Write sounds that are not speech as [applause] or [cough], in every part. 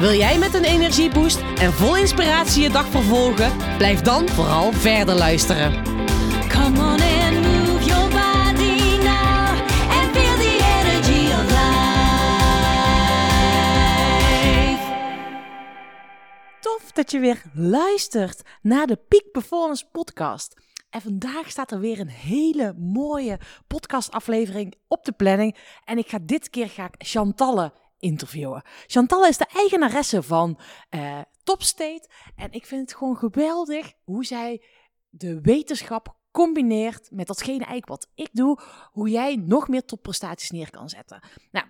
Wil jij met een energieboost en vol inspiratie je dag vervolgen? Blijf dan vooral verder luisteren. Come on and move your body now and feel the energy of life. Tof dat je weer luistert naar de Peak Performance Podcast. En vandaag staat er weer een hele mooie podcastaflevering op de planning. En ik ga dit keer ga ik Chantalle interviewen. Chantal is de eigenaresse van uh, Topstate. En ik vind het gewoon geweldig hoe zij de wetenschap combineert met datgene eigenlijk wat ik doe. Hoe jij nog meer topprestaties neer kan zetten. Nou,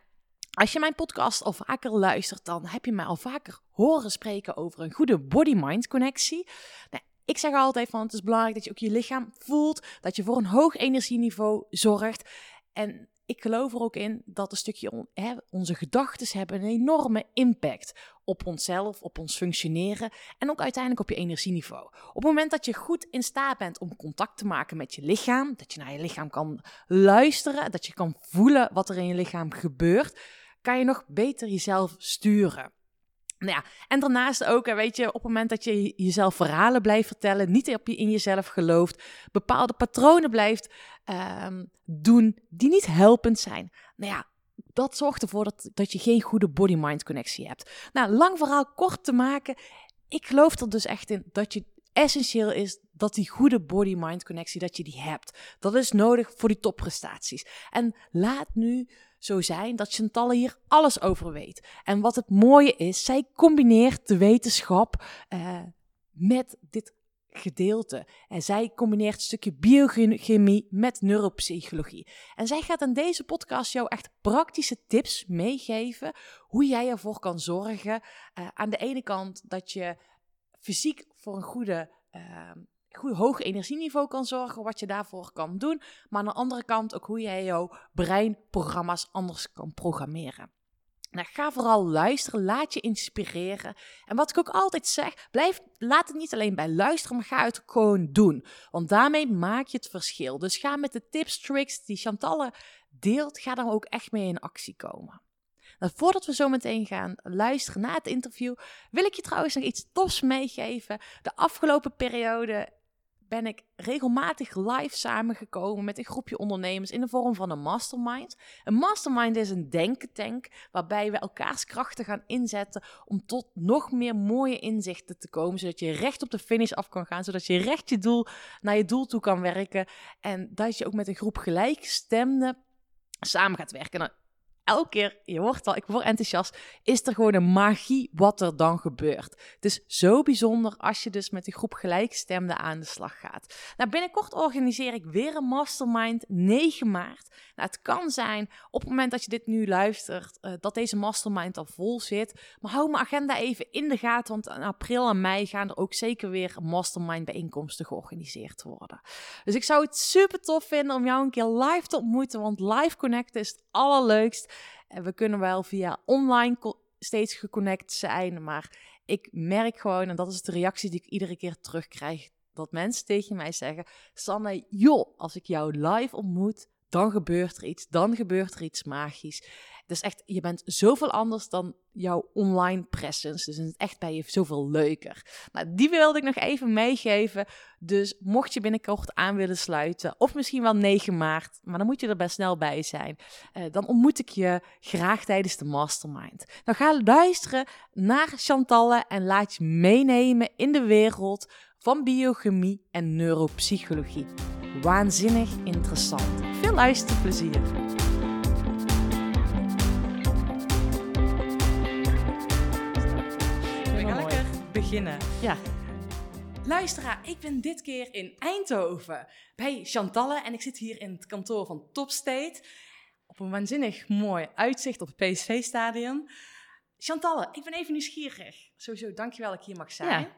als je mijn podcast al vaker luistert, dan heb je mij al vaker horen spreken over een goede body-mind connectie. Nou, ik zeg altijd van het is belangrijk dat je ook je lichaam voelt, dat je voor een hoog energieniveau zorgt. En ik geloof er ook in dat een stukje hè, onze gedachten hebben een enorme impact op onszelf, op ons functioneren en ook uiteindelijk op je energieniveau. Op het moment dat je goed in staat bent om contact te maken met je lichaam, dat je naar je lichaam kan luisteren, dat je kan voelen wat er in je lichaam gebeurt, kan je nog beter jezelf sturen. Nou ja, en daarnaast ook, weet je, op het moment dat je jezelf verhalen blijft vertellen, niet op je in jezelf gelooft, bepaalde patronen blijft um, doen die niet helpend zijn. Nou ja, dat zorgt ervoor dat, dat je geen goede body-mind connectie hebt. Nou, lang verhaal kort te maken. Ik geloof er dus echt in dat je essentieel is dat die goede body-mind connectie, dat je die hebt. Dat is nodig voor die topprestaties. En laat nu zo zijn dat Chantal hier alles over weet. En wat het mooie is, zij combineert de wetenschap uh, met dit gedeelte. En zij combineert een stukje biochemie met neuropsychologie. En zij gaat in deze podcast jou echt praktische tips meegeven hoe jij ervoor kan zorgen. Uh, aan de ene kant dat je fysiek voor een goede uh, goed hoog energieniveau kan zorgen, wat je daarvoor kan doen. Maar aan de andere kant ook hoe jij jouw breinprogramma's anders kan programmeren. Nou, ga vooral luisteren, laat je inspireren. En wat ik ook altijd zeg, blijf, laat het niet alleen bij luisteren, maar ga het gewoon doen. Want daarmee maak je het verschil. Dus ga met de tips, tricks die Chantalle deelt, ga dan ook echt mee in actie komen. Nou, voordat we zo meteen gaan luisteren naar het interview, wil ik je trouwens nog iets tofs meegeven. De afgelopen periode ben ik regelmatig live samengekomen met een groepje ondernemers in de vorm van een mastermind. Een mastermind is een denkentank waarbij we elkaars krachten gaan inzetten om tot nog meer mooie inzichten te komen, zodat je recht op de finish af kan gaan, zodat je recht je doel naar je doel toe kan werken en dat je ook met een groep gelijkgestemden samen gaat werken. Nou, elke keer, je wordt al, ik word enthousiast, is er gewoon een magie wat er dan gebeurt. Het is zo bijzonder als je dus met een groep gelijkstemden aan de slag gaat. Nou, binnenkort organiseer ik weer een mastermind, 9 maart. Nou, het kan zijn op het moment dat je dit nu luistert, uh, dat deze mastermind al vol zit. Maar hou mijn agenda even in de gaten, want in april en mei gaan er ook zeker weer mastermind bijeenkomsten georganiseerd worden. Dus ik zou het super tof vinden om jou een keer live te ontmoeten, want live connecten is het allerleukst. We kunnen wel via online steeds geconnect zijn, maar ik merk gewoon, en dat is de reactie die ik iedere keer terugkrijg, dat mensen tegen mij zeggen: Sanne, joh, als ik jou live ontmoet, dan gebeurt er iets, dan gebeurt er iets magisch. Dus echt, je bent zoveel anders dan jouw online presence. Dus het echt bij je zoveel leuker. Nou, die wilde ik nog even meegeven. Dus mocht je binnenkort aan willen sluiten, of misschien wel 9 maart, maar dan moet je er best snel bij zijn. Uh, dan ontmoet ik je graag tijdens de mastermind. Nou, ga luisteren naar Chantalle en laat je meenemen in de wereld van biochemie en neuropsychologie. Waanzinnig interessant. Veel luisterplezier. We gaan lekker beginnen. Ja. Luisteraar, ik ben dit keer in Eindhoven bij Chantalle en ik zit hier in het kantoor van Topstate op een waanzinnig mooi uitzicht op het PSV-stadion. Chantalle, ik ben even nieuwsgierig. Sowieso, dankjewel dat ik hier mag zijn.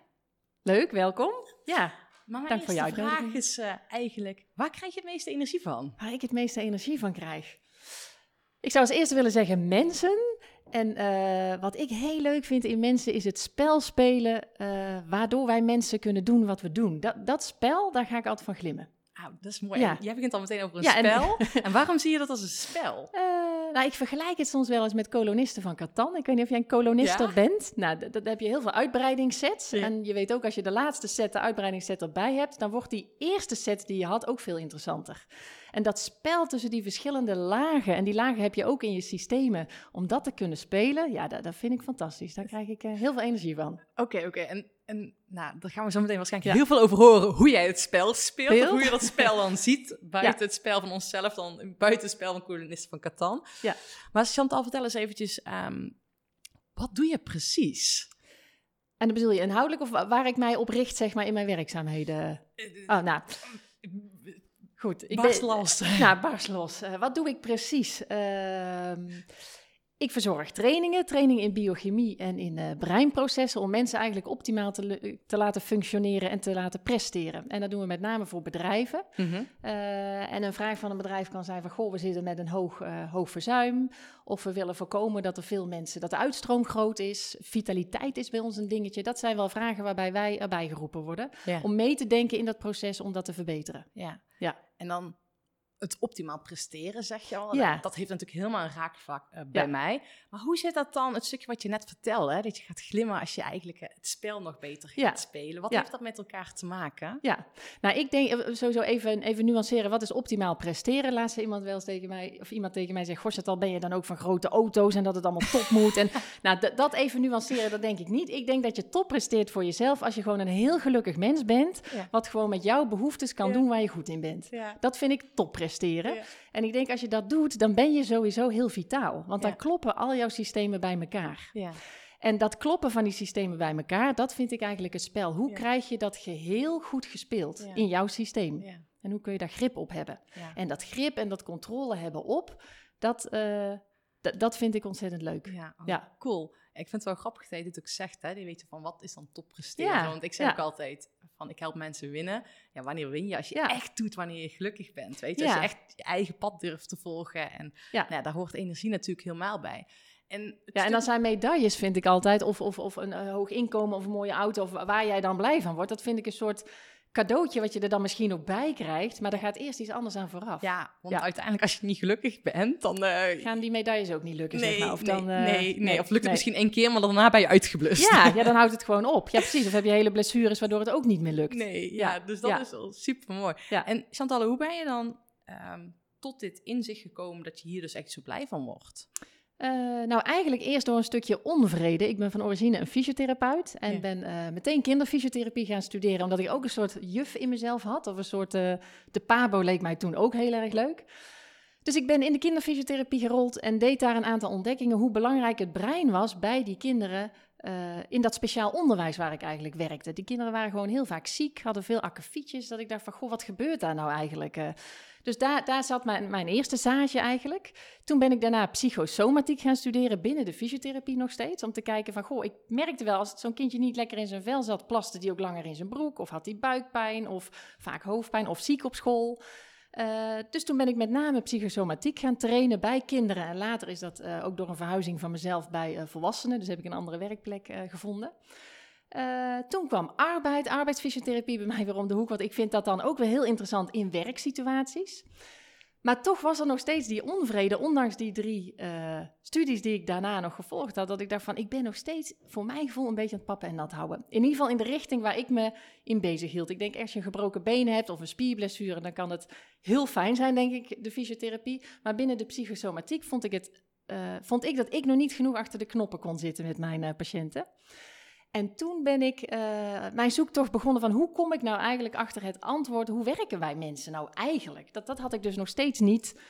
Leuk, welkom. Ja, Maar mijn Dank voor je vraag is eh, eigenlijk, waar krijg je het meeste energie van? waar ik het meeste energie van krijg. Ik zou als eerste willen zeggen mensen. En eh, wat ik heel leuk vind in mensen is het spel spelen, eh, waardoor wij mensen kunnen doen wat we doen. Dat, dat spel, daar ga ik altijd van glimmen. Ah, dat is mooi. Ja. En Jij begint al meteen over een Ja, en- spel. [laughs] En, waarom zie je dat als een spel? Nou, ik vergelijk het soms wel eens met kolonisten van Catan. Ik weet niet of jij een kolonister Ja? bent. Nou, d- dat heb je heel veel uitbreidingssets. Ja. En je weet ook, als je de laatste set, de uitbreidingsset erbij hebt, dan wordt die eerste set die je had ook veel interessanter. En dat spel tussen die verschillende lagen, en die lagen heb je ook in je systemen, om dat te kunnen spelen, ja, dat, dat vind ik fantastisch. Daar krijg ik eh, heel veel energie van. Oké, oké. En, en nou, daar gaan we zo meteen waarschijnlijk Ja. heel veel over horen. Hoe jij het spel speelt. Of hoe je dat spel dan ziet. Buiten [laughs] het spel van onszelf. Dan buiten het spel van kolonisten van Catan. Ja. Maar Chantal, vertel eens eventjes. ehm, wat doe je precies? En dan bedoel je inhoudelijk of wa- waar ik mij op richt, zeg maar, in mijn werkzaamheden? Oh, nou, goed. Ik Barst ben- los. [laughs] Nou, barst los. Eh, wat doe ik precies? Ehm, ik verzorg trainingen, trainingen in biochemie en in eh, breinprocessen, om mensen eigenlijk optimaal te, laten functioneren en te laten presteren. En dat doen we met name voor bedrijven. Mhm. Eh, en een vraag van een bedrijf kan zijn van, goh, we zitten met een hoog, eh, hoog verzuim. Of we willen voorkomen dat er veel mensen, dat de uitstroom groot is. Vitaliteit is bij ons een dingetje. Dat zijn wel vragen waarbij wij erbij geroepen worden. Ja. Om mee te denken in dat proces om dat te verbeteren. ja. Ja. En dan het optimaal presteren, zeg je al. Ja. Dat heeft natuurlijk helemaal een raakvlak eh, bij Ja. mij. Maar hoe zit dat dan, het stukje wat je net vertelde, hè? dat je gaat glimmen als je eigenlijk eh, het spel nog beter gaat Ja. spelen. Wat heeft dat met elkaar te maken? Ja, nou ik denk eh, sowieso even, even nuanceren. Wat is optimaal presteren? Laatst iemand wel eens tegen mij, of iemand tegen mij zegt, goh, al ben je dan ook van grote auto's en dat het allemaal top moet. En [laughs] nou, dat even nuanceren, dat denk ik niet. Ik denk dat je top presteert voor jezelf als je gewoon een heel gelukkig mens bent, wat gewoon met jouw behoeftes kan doen waar je goed in bent. Ja. Dat vind ik top presteren. Ja. En ik denk als je dat doet, dan ben je sowieso heel vitaal. Want dan Ja. kloppen al jouw systemen bij elkaar. Ja. En dat kloppen van die systemen bij elkaar, dat vind ik eigenlijk het spel. Hoe krijg je dat geheel goed gespeeld in jouw systeem? En hoe kun je daar grip op hebben? En dat grip en dat controle hebben op, dat, eh, dat vind ik ontzettend leuk. Ja, oh, Ja. cool. Ik vind het wel grappig dat je dit ook zegt, hè? Die weet je van, wat is dan top presteren? Ja, Want ik zeg ja. ook altijd, van ik help mensen winnen. Ja, wanneer win je? Als je Ja. echt doet wanneer je gelukkig bent, weet je? Als je echt je eigen pad durft te volgen. En Ja. nou ja, daar hoort energie natuurlijk helemaal bij. En, Ja, en dan zijn medailles, vind ik altijd, of, of, of een eh, hoog inkomen of een mooie auto, of waar jij dan blij van wordt. Dat vind ik een soort cadeautje wat je er dan misschien ook bij krijgt, maar daar gaat eerst iets anders aan vooraf. Ja, want Ja. uiteindelijk als je niet gelukkig bent, dan... eh, Gaan die medailles ook niet lukken, nee, zeg maar? Of nee, dan, eh, nee, nee, of lukt het misschien één keer, maar daarna ben je uitgeblust. Ja, ja, dan [laughs] houdt het gewoon op. Ja, precies. Of heb je hele blessures waardoor het ook niet meer lukt. Nee, ja, dus dat ja. is wel super mooi. Ja. En Chantal, hoe ben je dan ehm, tot dit inzicht gekomen dat je hier dus echt zo blij van wordt? Eh, nou, eigenlijk eerst door een stukje onvrede. Ik ben van origine een fysiotherapeut en Ja. ben eh, meteen kinderfysiotherapie gaan studeren, omdat ik ook een soort juf in mezelf had. Of een soort, eh, de pabo leek mij toen ook heel erg leuk. Dus ik ben in de kinderfysiotherapie gerold en deed daar een aantal ontdekkingen hoe belangrijk het brein was bij die kinderen eh, in dat speciaal onderwijs waar ik eigenlijk werkte. Die kinderen waren gewoon heel vaak ziek, hadden veel akkefietjes, dat ik dacht van, goh, wat gebeurt daar nou eigenlijk? Eh, dus daar, daar zat mijn, mijn eerste stage eigenlijk. Toen ben ik daarna psychosomatiek gaan studeren binnen de fysiotherapie nog steeds. Om te kijken van, goh, ik merkte wel als zo'n kindje niet lekker in zijn vel zat, plaste die ook langer in zijn broek. Of had hij buikpijn of vaak hoofdpijn of ziek op school. Eh, dus toen ben ik met name psychosomatiek gaan trainen bij kinderen. En later is dat eh, ook door een verhuizing van mezelf bij eh, volwassenen. Dus heb ik een andere werkplek gevonden. Toen kwam arbeid, arbeidsfysiotherapie bij mij weer om de hoek. Want ik vind dat dan ook weer heel interessant in werksituaties. Maar toch was er nog steeds die onvrede, ondanks die drie eh, studies die ik daarna nog gevolgd had. Dat ik dacht van, ik ben nog steeds voor mijn gevoel een beetje aan het pappen en nat houden. In ieder geval in de richting waar ik me in bezig hield. Ik denk, als je een gebroken been hebt of een spierblessure, dan kan het heel fijn zijn, denk ik, de fysiotherapie. Maar binnen de psychosomatiek vond ik, het, eh, vond ik dat ik nog niet genoeg achter de knoppen kon zitten met mijn eh, patiënten. En toen ben ik eh, mijn zoektocht begonnen van hoe kom ik nou eigenlijk achter het antwoord, hoe werken wij mensen nou eigenlijk? Dat, dat had ik dus nog steeds niet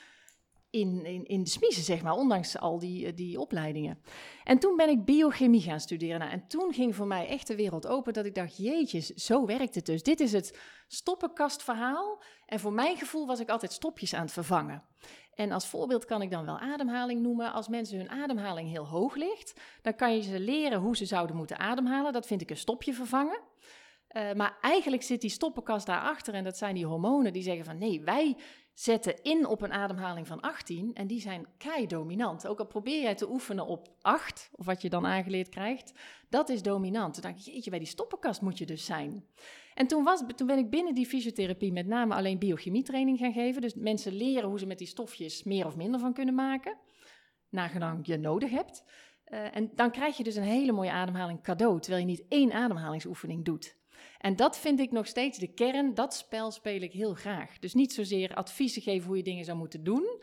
in, in, in de smiezen, zeg maar, ondanks al die, eh, die opleidingen. En toen ben ik biochemie gaan studeren. Nou, en toen ging voor mij echt de wereld open dat ik dacht, jeetjes, zo werkt het dus. Dit is het stoppenkastverhaal. En voor mijn gevoel was ik altijd stopjes aan het vervangen. En als voorbeeld kan ik dan wel ademhaling noemen. Als mensen hun ademhaling heel hoog ligt, dan kan je ze leren hoe ze zouden moeten ademhalen. Dat vind ik een stopje vervangen. Eh, maar eigenlijk zit die stoppenkast daarachter en dat zijn die hormonen die zeggen van nee, wij zetten in op een ademhaling van 18 en die zijn kei dominant. Ook al probeer jij te oefenen op 8, of wat je dan aangeleerd krijgt, dat is dominant. Dacht ik, jeetje, bij die stoppenkast moet je dus zijn. En toen, was, toen ben ik binnen die fysiotherapie met name alleen biochemietraining gaan geven. Dus mensen leren hoe ze met die stofjes meer of minder van kunnen maken, nagelang je nodig hebt. Eh, en dan krijg je dus een hele mooie ademhaling cadeau, terwijl je niet één ademhalingsoefening doet. En dat vind ik nog steeds de kern. Dat spel speel ik heel graag. Dus niet zozeer adviezen geven hoe je dingen zou moeten doen,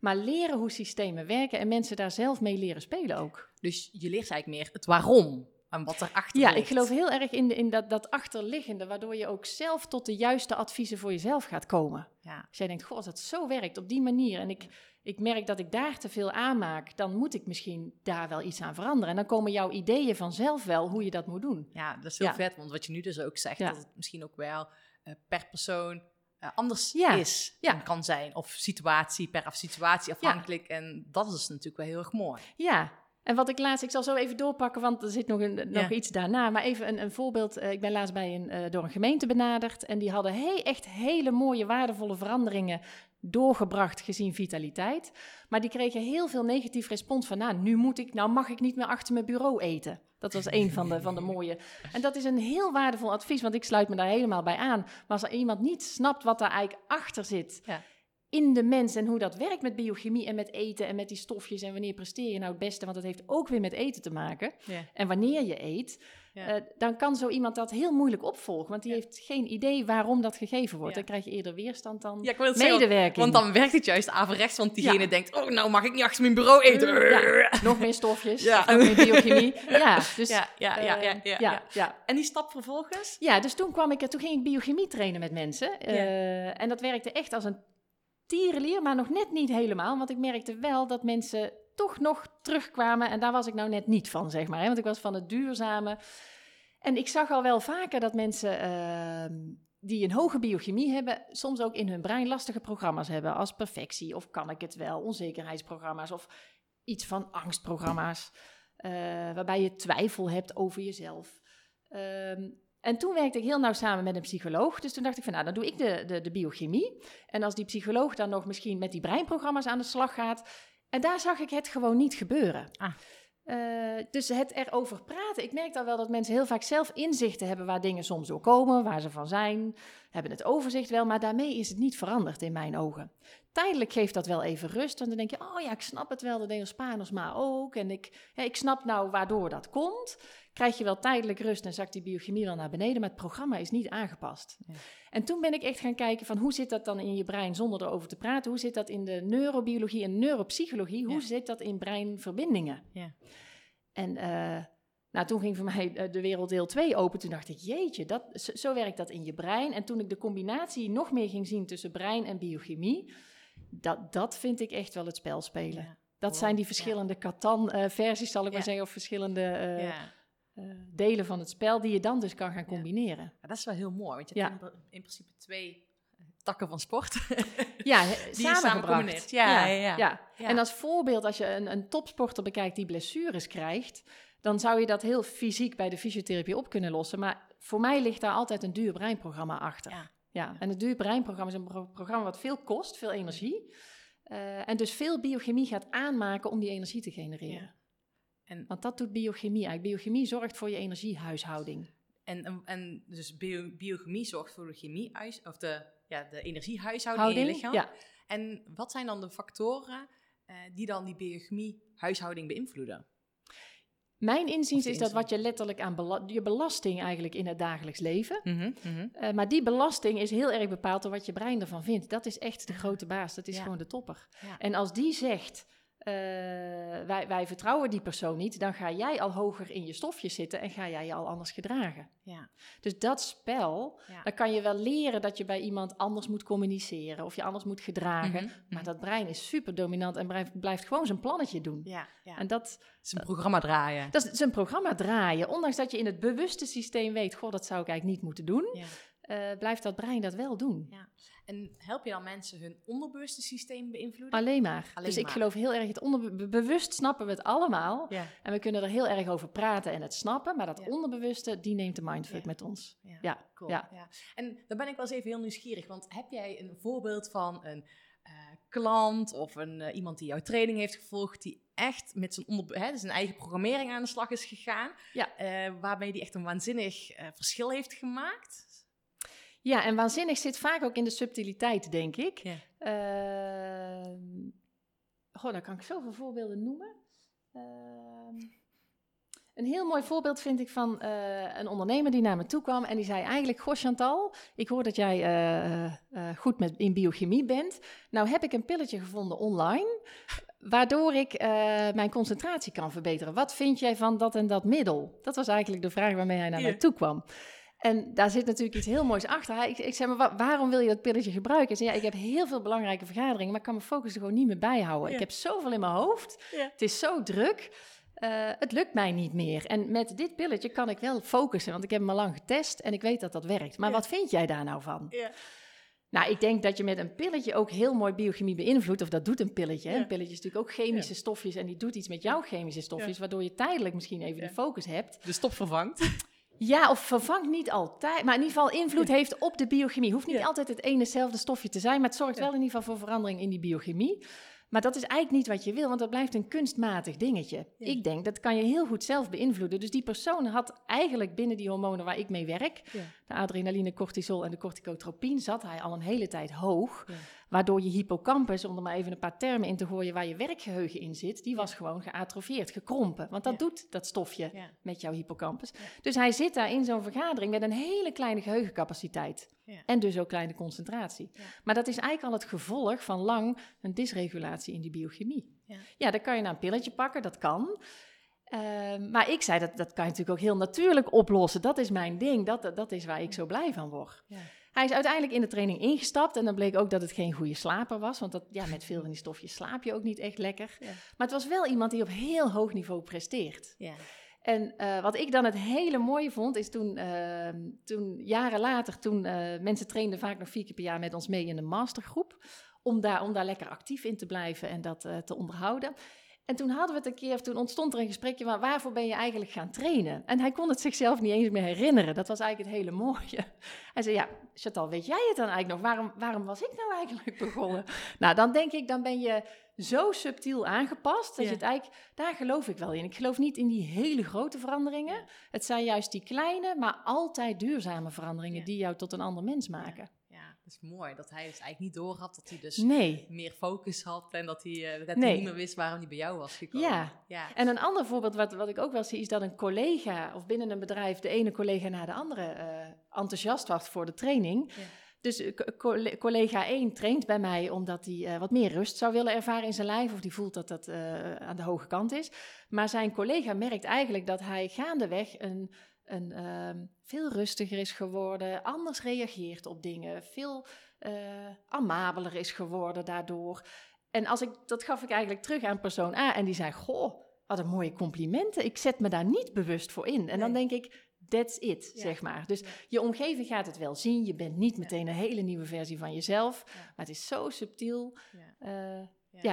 maar leren hoe systemen werken en mensen daar zelf mee leren spelen ook. Dus je leert eigenlijk meer het waarom en wat erachter Ja, ligt. ik geloof heel erg in, de, in dat, dat achterliggende, waardoor je ook zelf tot de juiste adviezen voor jezelf gaat komen. Ja. Als jij denkt, goh, als het zo werkt op die manier en ik, ik merk dat ik daar te veel aanmaak, dan moet ik misschien daar wel iets aan veranderen. En dan komen jouw ideeën vanzelf wel hoe je dat moet doen. ja, dat is heel Ja. vet, want wat je nu dus ook zegt, Ja. dat het misschien ook wel eh, per persoon eh, anders Ja. is Ja. kan zijn. Of situatie, per situatie afhankelijk. En dat is natuurlijk wel heel erg mooi. Ja, en wat ik laatst, ik zal zo even doorpakken, want er zit nog, een, nog Ja. iets daarna. Maar even een, een voorbeeld. Eh, ik ben laatst bij een, eh, door een gemeente benaderd en die hadden echt hele mooie, waardevolle veranderingen doorgebracht gezien vitaliteit. Maar die kregen heel veel negatief respons van, nou, nu moet ik, nou mag ik niet meer achter mijn bureau eten. Dat was een van de, van de mooie. En dat is een heel waardevol advies, want ik sluit me daar helemaal bij aan. Maar als er iemand niet snapt wat daar eigenlijk achter zit, Ja. In de mens en hoe dat werkt met biochemie en met eten en met die stofjes en wanneer presteer je nou het beste, want dat heeft ook weer met eten te maken. En wanneer je eet, eh, dan kan zo iemand dat heel moeilijk opvolgen, want die heeft geen idee waarom dat gegeven wordt. Dan krijg je eerder weerstand dan Ja, ik wil het zeggen, medewerking. want dan werkt het juist averechts, want diegene Ja. denkt, oh, nou mag ik niet achter mijn bureau eten. Ja. nog meer stofjes, Ja. nog meer biochemie. [laughs] Ja, dus, Ja, ja, ja, eh, ja, ja, ja, ja. ja. En die stap vervolgens? Ja, dus toen kwam ik, toen ging ik biochemie trainen met mensen. Eh, en dat werkte echt als een tierenlier, maar nog net niet helemaal. Want ik merkte wel dat mensen toch nog terugkwamen. En daar was ik nou net niet van, zeg maar. Hè? Want ik was van het duurzame. En ik zag al wel vaker dat mensen ehm, die een hoge biochemie hebben, soms ook in hun brein lastige programma's hebben. Als perfectie, of kan ik het wel, onzekerheidsprogramma's, of iets van angstprogramma's. eh, waarbij je twijfel hebt over jezelf. Ehm, en toen werkte ik heel nauw samen met een psycholoog. Dus toen dacht ik van, nou, dan doe ik de, de, de biochemie. En als die psycholoog dan nog misschien met die breinprogramma's aan de slag gaat. En daar zag ik het gewoon niet gebeuren. Ah. Eh, dus het erover praten. Ik merk dan wel dat mensen heel vaak zelf inzichten hebben waar dingen soms door komen, waar ze van zijn. Hebben het overzicht wel, maar daarmee is het niet veranderd in mijn ogen. Tijdelijk geeft dat wel even rust, want dan denk je, oh ja, ik snap het wel, dat deden Spanos maar ook. En ik, hè, ik snap nou waardoor dat komt. Krijg je wel tijdelijk rust en zakt die biochemie wel naar beneden, maar het programma is niet aangepast. Ja. En toen ben ik echt gaan kijken van hoe zit dat dan in je brein zonder erover te praten? Hoe zit dat in de neurobiologie en neuropsychologie? Hoe Ja. zit dat in breinverbindingen? Ja. En eh, nou, toen ging voor mij eh, de wereld deel 2 open. Toen dacht ik, jeetje, dat, zo, zo werkt dat in je brein. En toen ik de combinatie nog meer ging zien tussen brein en biochemie, dat, dat vind ik echt wel het spel spelen. Ja. Dat Wow, zijn die verschillende Catan-versies, zal ik Ja. maar zeggen, of verschillende eh, ja. Eh, delen van het spel die je dan dus kan gaan combineren. Ja, dat is wel heel mooi, want je hebt in, in principe twee eh, takken van sport. [laughs] Ja, [laughs] Die samen. Ja, ja, ja. ja. Ja. En als voorbeeld, als je een, een topsporter bekijkt die blessures krijgt, dan zou je dat heel fysiek bij de fysiotherapie op kunnen lossen. Maar voor mij ligt daar altijd een duur breinprogramma achter. Ja. En het duur breinprogramma is een pro- programma wat veel kost, veel energie. eh, en dus veel biochemie gaat aanmaken om die energie te genereren. En, Want dat doet biochemie eigenlijk. Biochemie zorgt voor je energiehuishouding. en, en, dus bio, biochemie zorgt voor de chemie, of de, ja, de energiehuishouding in je lichaam. Ja. En wat zijn dan de factoren eh, die dan die biochemie-huishouding beïnvloeden? Mijn inziens is dat wat je letterlijk aan bela- je belasting eigenlijk in het dagelijks leven. Mhm, mhm. Eh, maar die belasting is heel erg bepaald door wat je brein ervan vindt. Dat is echt de grote baas. Dat is Ja. gewoon de topper. Ja. En als die zegt, eh, wij, wij vertrouwen die persoon niet, dan ga jij al hoger in je stofjes zitten en ga jij je al anders gedragen. Ja. Dus dat spel, Ja. dan kan je wel leren dat je bij iemand anders moet communiceren of je anders moet gedragen. Mhm, Maar mhm. dat brein is super dominant en blijft, blijft gewoon zijn plannetje doen. Ja, ja. En dat, het is een programma draaien. dat is zijn programma draaien. Ondanks dat je in het bewuste systeem weet, goh, dat zou ik eigenlijk niet moeten doen, Ja. eh, blijft dat brein dat wel doen. Ja. En help je dan mensen hun onderbewuste systeem beïnvloeden? Alleen maar. Alleen dus ik geloof heel erg, het onderbe- bewust snappen we het allemaal. Ja. En we kunnen er heel erg over praten en het snappen. Maar dat Ja. onderbewuste, die neemt de mindfuck Ja. met ons. Ja. ja, Cool. ja. En dan ben ik wel eens even heel nieuwsgierig, want heb jij een voorbeeld van een eh, klant of een, eh, iemand die jouw training heeft gevolgd, die echt met zijn, onder, hè, zijn eigen programmering aan de slag is gegaan, Ja. eh, waarmee die echt een waanzinnig verschil heeft gemaakt? Ja, en waanzinnig zit vaak ook in de subtiliteit, denk ik. Ja. Goh, daar kan ik zoveel voorbeelden noemen. Ehm, een heel mooi voorbeeld vind ik van eh, een ondernemer die naar me toe kwam en die zei eigenlijk, goh Chantal, ik hoor dat jij eh, eh, goed met, in biochemie bent. Nou heb ik een pilletje gevonden online, waardoor ik mijn concentratie kan verbeteren. Wat vind jij van dat en dat middel? Dat was eigenlijk de vraag waarmee hij naar Ja. mij toe kwam. En daar zit natuurlijk iets heel moois achter. Hij- Ik, ik zei, maar wa- waarom wil je dat pilletje gebruiken? Zei, ja, ik heb heel veel belangrijke vergaderingen, maar ik kan mijn focus er gewoon niet meer bijhouden. Ja. Ik heb zoveel in mijn hoofd. Ja. Het is zo druk. Eh, het lukt mij niet meer. En met dit pilletje kan ik wel focussen, want ik heb hem al lang getest en ik weet dat dat werkt. Maar Ja. wat vind jij daar nou van? Ja. Nou, ik denk dat je met een pilletje ook heel mooi biochemie beïnvloedt. Of dat doet een pilletje. hè. Een pilletje is natuurlijk ook chemische stofjes en die doet iets met jouw chemische stofjes, waardoor je tijdelijk misschien even Ja. de focus hebt. De stop vervangt. Ja, of vervangt niet altijd, maar in ieder geval invloed heeft op de biochemie. Hoeft niet Ja. altijd het ene hetzelfde stofje te zijn, maar het zorgt Ja. wel in ieder geval voor verandering in die biochemie. Maar dat is eigenlijk niet wat je wil, want dat blijft een kunstmatig dingetje. Ja. Ik denk, dat kan je heel goed zelf beïnvloeden. Dus die persoon had eigenlijk binnen die hormonen waar ik mee werk, de adrenaline, cortisol en de corticotropien, zat hij al een hele tijd hoog. Waardoor je hippocampus, om er maar even een paar termen in te gooien, waar je werkgeheugen in zit, die was gewoon geatrofeerd, gekrompen. Want dat Ja. doet dat stofje Ja. met jouw hippocampus. Dus hij zit daar in zo'n vergadering met een hele kleine geheugencapaciteit. En dus ook kleine concentratie. Maar dat is eigenlijk al het gevolg van lang een dysregulatie in die biochemie. Ja. Ja, dan kan je nou een pilletje pakken, dat kan. Ehm, maar ik zei, dat, dat kan je natuurlijk ook heel natuurlijk oplossen. Dat is mijn ding, dat, dat is waar ik zo blij van word. Ja. Hij is uiteindelijk in de training ingestapt en dan bleek ook dat het geen goede slaper was. Want dat, ja, met veel van die stofjes slaap je ook niet echt lekker. Ja. Maar het was wel iemand die op heel hoog niveau presteert. Ja. En eh, wat ik dan het hele mooie vond, is toen, ehm, toen jaren later, toen eh, mensen trainden vaak nog vier keer per jaar met ons mee in een mastergroep, om daar, om daar lekker actief in te blijven en dat eh, te onderhouden. En toen hadden we het een keer, of toen ontstond er een gesprekje, maar waarvoor ben je eigenlijk gaan trainen? En hij kon het zichzelf niet eens meer herinneren. Dat was eigenlijk het hele mooie. [laughs] Hij zei, ja, Chantal, weet jij het dan eigenlijk nog? Waarom, waarom was ik nou eigenlijk begonnen? [laughs] nou, dan denk ik, dan ben je zo subtiel aangepast, dat Ja. je het eigenlijk, daar geloof ik wel in. Ik geloof niet in die hele grote veranderingen. Het zijn juist die kleine, maar altijd duurzame veranderingen Ja. die jou tot een ander mens maken. Dat is mooi. Dat hij dus eigenlijk niet doorhad dat hij dus Nee. meer focus had en dat hij, eh, dat Nee. hij niet meer wist waarom hij bij jou was gekomen. Ja. ja. En een ander voorbeeld wat, wat ik ook wel zie, is dat een collega of binnen een bedrijf de ene collega na de andere eh, enthousiast was voor de training. Ja. Dus eh, co- colle- collega 1 traint bij mij omdat hij wat meer rust zou willen ervaren in zijn lijf, of die voelt dat dat aan de hoge kant is. Maar zijn collega merkt eigenlijk dat hij gaandeweg een, een, ehm, veel rustiger is geworden, anders reageert op dingen, veel eh amabeler is geworden daardoor. En als ik, dat gaf ik eigenlijk terug aan persoon A en die zei, goh, wat een mooie complimenten. Ik zet me daar niet bewust voor in. En dan denk ik, that's it, Ja. zeg maar. Dus Ja. je omgeving gaat het wel zien. Je bent niet meteen een hele nieuwe versie van jezelf. Ja. Maar het is zo subtiel. Ja. eh.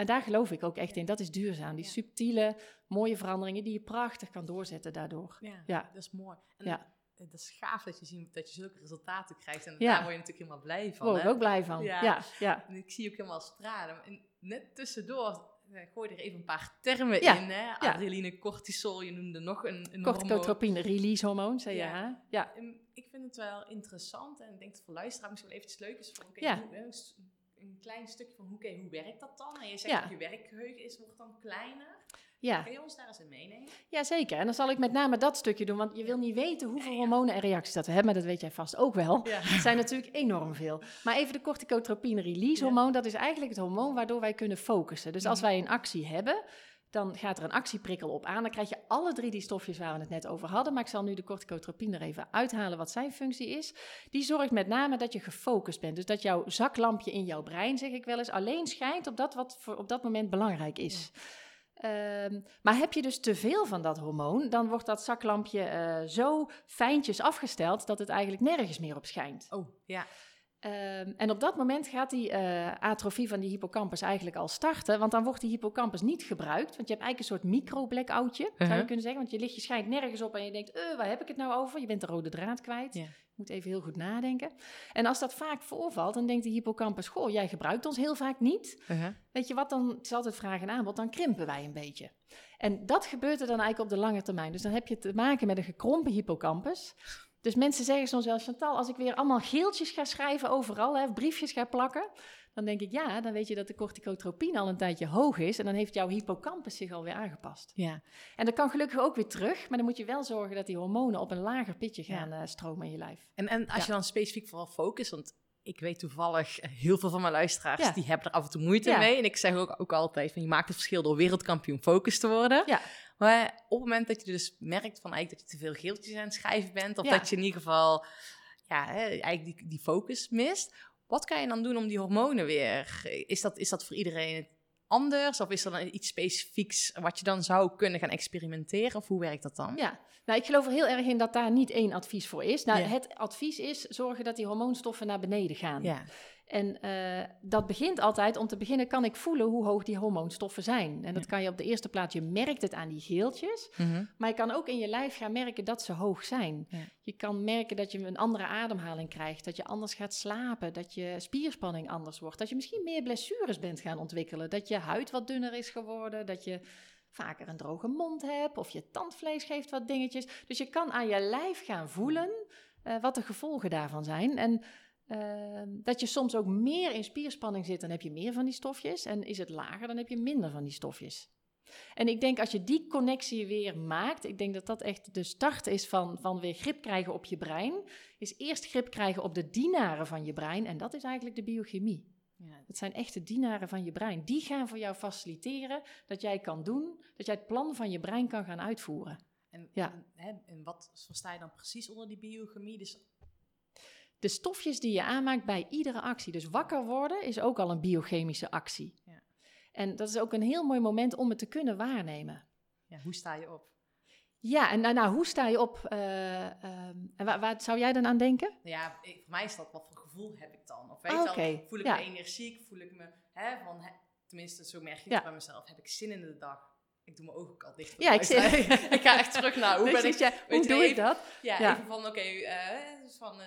En daar geloof ik ook echt in. Dat is duurzaam. Die Ja. subtiele, mooie veranderingen die je prachtig kan doorzetten daardoor. Ja, Ja. dat is mooi. En Ja. Het is gaaf dat je ziet dat je zulke resultaten krijgt. En Ja. daar word je natuurlijk helemaal blij van. Daar word ik ook blij van. Ja. Ja. En ik zie ook helemaal stralen. En net tussendoor eh, gooi er even een paar termen Ja, in. Hè? Adrenaline, cortisol, je noemde nog een, een hormoon. Corticotropine release hormoon, zei je. Ja. hè? Ja. Ik vind het wel interessant en ik denk dat voor luisteraars misschien wel eventjes leuk is. Van, oké, Ja. Een klein stukje van, oké, hoe werkt dat dan? En je zegt Ja. dat je werkgeheugen is, wordt dan kleiner. ja. Kun je ons daar eens in meenemen? Ja, zeker. En dan zal ik met name dat stukje doen, want je wil niet weten hoeveel hormonen en reacties dat we hebben, maar dat weet jij vast ook wel. Ja. Het zijn natuurlijk enorm veel. Maar even de corticotropine release hormoon, dat is eigenlijk het hormoon waardoor wij kunnen focussen. Dus als Mhm. wij een actie hebben, dan gaat er een actieprikkel op aan. Dan krijg je alle drie die stofjes waar we het net over hadden. Maar ik zal nu de corticotropine er even uithalen wat zijn functie is. Die zorgt met name dat je gefocust bent. Dus dat jouw zaklampje in jouw brein, zeg ik wel eens, alleen schijnt op dat wat voor op dat moment belangrijk is. Ehm, maar heb je dus te veel van dat hormoon, dan wordt dat zaklampje eh, zo fijntjes afgesteld dat het eigenlijk nergens meer op schijnt. Oh, ja. Ehm, en op dat moment gaat die eh, atrofie van die hippocampus eigenlijk al starten, want dan wordt die hippocampus niet gebruikt, want je hebt eigenlijk een soort micro-blackoutje, zou je Uh-huh. kunnen zeggen, want je lichtje schijnt nergens op en je denkt, eh, waar heb ik het nou over? Je bent de rode draad kwijt. Je moet even heel goed nadenken. En als dat vaak voorvalt, dan denkt de hippocampus, goh, jij gebruikt ons heel vaak niet. Weet je wat, dan het is altijd vraag en aanbod, dan krimpen wij een beetje. En dat gebeurt er dan eigenlijk op de lange termijn. Dus dan heb je te maken met een gekrompen hippocampus. Dus mensen zeggen soms wel, Chantal, als ik weer allemaal geeltjes ga schrijven overal, hè, of briefjes ga plakken, dan denk ik, ja, dan weet je dat de corticotropine al een tijdje hoog is en dan heeft jouw hippocampus zich alweer aangepast. Ja. En dat kan gelukkig ook weer terug, maar dan moet je wel zorgen dat die hormonen op een lager pitje gaan eh, stromen in je lijf. En, en als Ja. je dan specifiek vooral focust, want ik weet toevallig, eh, heel veel van mijn luisteraars, Ja. die hebben er af en toe moeite Ja. mee. En ik zeg ook, ook altijd, van, je maakt het verschil door wereldkampioen focus te worden. Ja. Maar op het moment dat je dus merkt van eigenlijk dat je te veel geeltjes aan het schrijven bent, of Ja. dat je in ieder geval ja, eigenlijk die, die focus mist, wat kan je dan doen om die hormonen weer? Is dat, is dat voor iedereen anders? Of is er dan iets specifieks wat je dan zou kunnen gaan experimenteren? Of hoe werkt dat dan? Ja, nou, ik geloof er heel erg in dat daar niet één advies voor is. Nou, Ja. Het advies is zorgen dat die hormoonstoffen naar beneden gaan. Ja. En eh, dat begint altijd, om te beginnen kan ik voelen hoe hoog die hormoonstoffen zijn. En dat kan je op de eerste plaats, je merkt het aan die geeltjes. Mhm. Maar je kan ook in je lijf gaan merken dat ze hoog zijn. Ja. Je kan merken dat je een andere ademhaling krijgt, dat je anders gaat slapen, dat je spierspanning anders wordt, dat je misschien meer blessures bent gaan ontwikkelen, dat je huid wat dunner is geworden, dat je vaker een droge mond hebt of je tandvlees geeft wat dingetjes. Dus je kan aan je lijf gaan voelen eh, wat de gevolgen daarvan zijn. En eh, dat je soms ook meer in spierspanning zit, dan heb je meer van die stofjes. En is het lager, dan heb je minder van die stofjes. En ik denk als je die connectie weer maakt, ik denk dat dat echt de start is van, van weer grip krijgen op je brein, is eerst grip krijgen op de dienaren van je brein. En dat is eigenlijk de biochemie. Ja. Dat zijn echte dienaren van je brein. Die gaan voor jou faciliteren dat jij kan doen, dat jij het plan van je brein kan gaan uitvoeren. En, Ja. en, hè, en wat versta je dan precies onder die biochemie? Dus De stofjes die je aanmaakt bij iedere actie. Dus wakker worden is ook al een biochemische actie. Ja. En dat is ook een heel mooi moment om het te kunnen waarnemen. ja, hoe sta je op? Ja, en nou, nou, hoe sta je op? ehm, en waar, waar zou jij dan aan denken? Ja, ik, voor mij is dat wat voor gevoel heb ik dan? Of weet je wel, oké, voel ik ja. me energiek? Voel ik me, hè, van, hè, tenminste zo merk ik Ja. het bij mezelf. Heb ik zin in de dag? Ik doe mijn ogen ook al dicht. Ja, ik luisteraar. [laughs] ik ga echt terug naar hoe [laughs] ben je, ik... weet hoe je, doe ik dat? Ja, Ja. even van, oké, eh, dus van, eh,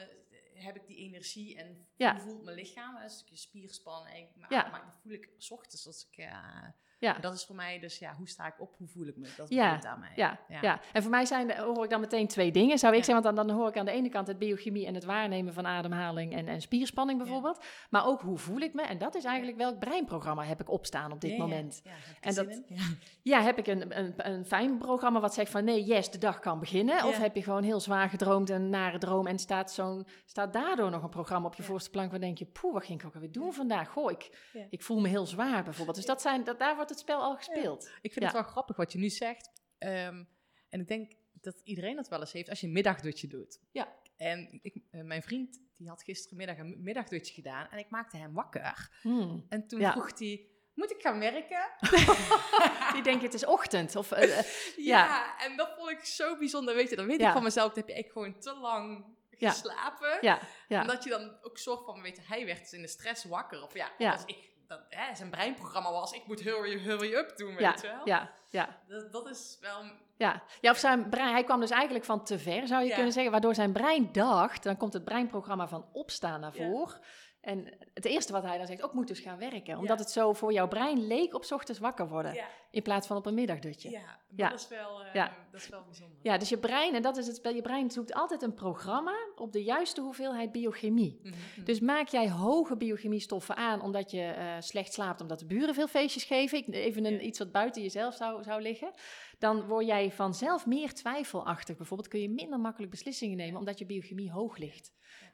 heb ik die energie en Ja. hoe voelt mijn lichaam? Een stukje spierspanning, maar, Ja. maar dat voel ik 's ochtends als ik... eh, Ja. Dat is voor mij dus, ja, hoe sta ik op? Hoe voel ik me? Dat Ja, ik daarmee. Ja, Ja. ja. en voor mij zijn, de- hoor ik dan meteen twee dingen, zou ik zeggen. Want dan, dan hoor ik aan de ene kant het biochemie en het waarnemen van ademhaling en, en spierspanning bijvoorbeeld. Maar ook hoe voel ik me? En dat is eigenlijk welk breinprogramma heb ik opstaan op dit moment. Ja, heb ik En dat-? Ja. [laughs] Ja, heb ik een, een, een fijn programma wat zegt van nee, yes, de dag kan beginnen? Of heb je gewoon heel zwaar gedroomd en een nare droom en staat, zo'n, staat daardoor nog een programma op je voorste plank waar denk je, poeh, wat ging ik ook alweer doen vandaag? Goh, ik, ik voel me heel zwaar bijvoorbeeld. Dus dat zijn, dat, daar wordt het spel al gespeeld. Ik vind Ja. het wel grappig wat je nu zegt. Ehm, en ik denk dat iedereen dat wel eens heeft als je een middagdutje doet. Ja. En ik, eh, mijn vriend die had gisterenmiddag een middagdutje gedaan en ik maakte hem wakker. Hmm. En toen Ja. vroeg hij, moet ik gaan werken? [laughs] Die denken het is ochtend. Of, eh, eh, [laughs] ja. en dat vond ik zo bijzonder. Weet je, dan weet Ja. ik van mezelf, dat heb je echt gewoon te lang Ja. geslapen. ja, ja. Omdat je dan ook soort van, weet je, hij werd dus in de stress wakker. Of ja, Ja. als ik, dat, hè, zijn breinprogramma was, ik moet hurry, hurry up doen, ja, weet je wel. ja, ja, Dat, dat is wel... ja. ja, of zijn brein, hij kwam dus eigenlijk van te ver, zou je kunnen zeggen, waardoor zijn brein dacht, dan komt het breinprogramma van opstaan naar voren. En het eerste wat hij dan zegt, ook moet dus gaan werken. Omdat Ja. het zo voor jouw brein leek op ochtends wakker worden, Ja, in plaats van op een middagdutje. Ja. ja, Ja. Dat, is wel, Ja. dat is wel bijzonder. dus je brein, en dat is het spel, je brein zoekt altijd een programma op de juiste hoeveelheid biochemie. Mhm, mhm. Dus maak jij hoge biochemiestoffen aan omdat je eh, slecht slaapt, omdat de buren veel feestjes geven, ik- even een, Ja. iets wat buiten jezelf zou, zou liggen, dan word jij vanzelf meer twijfelachtig. Bijvoorbeeld kun je minder makkelijk beslissingen nemen omdat je biochemie hoog ligt.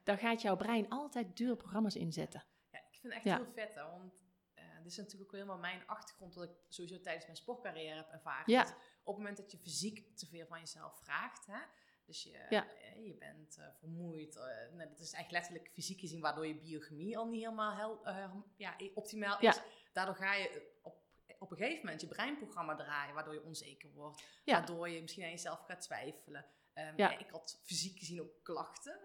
Dan gaat jouw brein altijd dure programma's inzetten. Ja, ik vind het echt Ja. heel vet, hè, want eh dit is natuurlijk ook helemaal mijn achtergrond, wat ik sowieso tijdens mijn sportcarrière heb ervaren. Ja. Dat op het moment dat je fysiek te veel van jezelf vraagt, hè, dus je, Ja. eh, je bent eh, vermoeid, nou, dat is eigenlijk letterlijk fysiek gezien, waardoor je biochemie al niet helemaal hel, ja, optimaal is. Ja. Daardoor ga je op, op een gegeven moment je breinprogramma draaien, waardoor je onzeker wordt, Ja. waardoor je misschien aan jezelf gaat twijfelen. Ja. ja, ik had fysiek gezien ook klachten,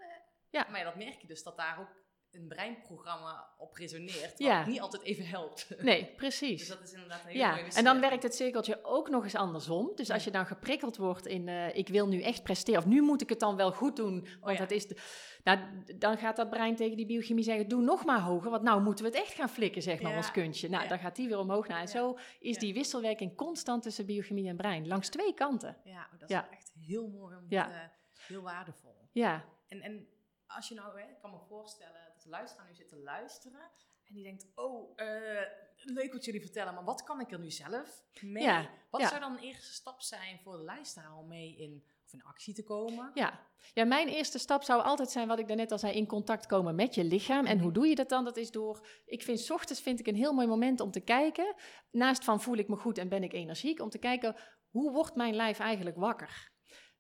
Ja. maar ja, dat merk je dus dat daar ook een breinprogramma op resoneert, wat Ja. niet altijd even helpt. Nee, [laughs] precies. Dus dat is inderdaad een hele Ja, mooie en dan werkt het cirkeltje ook nog eens andersom. Dus als je dan geprikkeld wordt in, eh, ik wil nu echt presteren, of nu moet ik het dan wel goed doen, want Oh dat is de, nou, dan gaat dat brein tegen die biochemie zeggen, doe nog maar hoger, want nou moeten we het echt gaan flikken, zeg maar, ons kunstje. Nou, dan gaat die weer omhoog naar. En Ja. zo is die wisselwerking constant tussen biochemie en brein, langs twee kanten. Ja, dat is echt heel mooi, om Ja. te- heel waardevol. Ja, En, en als je nou, hè, ik kan me voorstellen dat de luisteraar nu zit te luisteren en die denkt, oh, eh, leuk wat jullie vertellen, maar wat kan ik er nu zelf mee? Ja, Wat ja. zou dan een eerste stap zijn voor de luisteraar om mee in, of in actie te komen? Ja. ja, mijn eerste stap zou altijd zijn, wat ik daarnet al zei, in contact komen met je lichaam. En hoe doe je dat dan? Dat is door, ik vind, 's ochtends vind ik een heel mooi moment om te kijken, naast van voel ik me goed en ben ik energiek, om te kijken, hoe wordt mijn lijf eigenlijk wakker?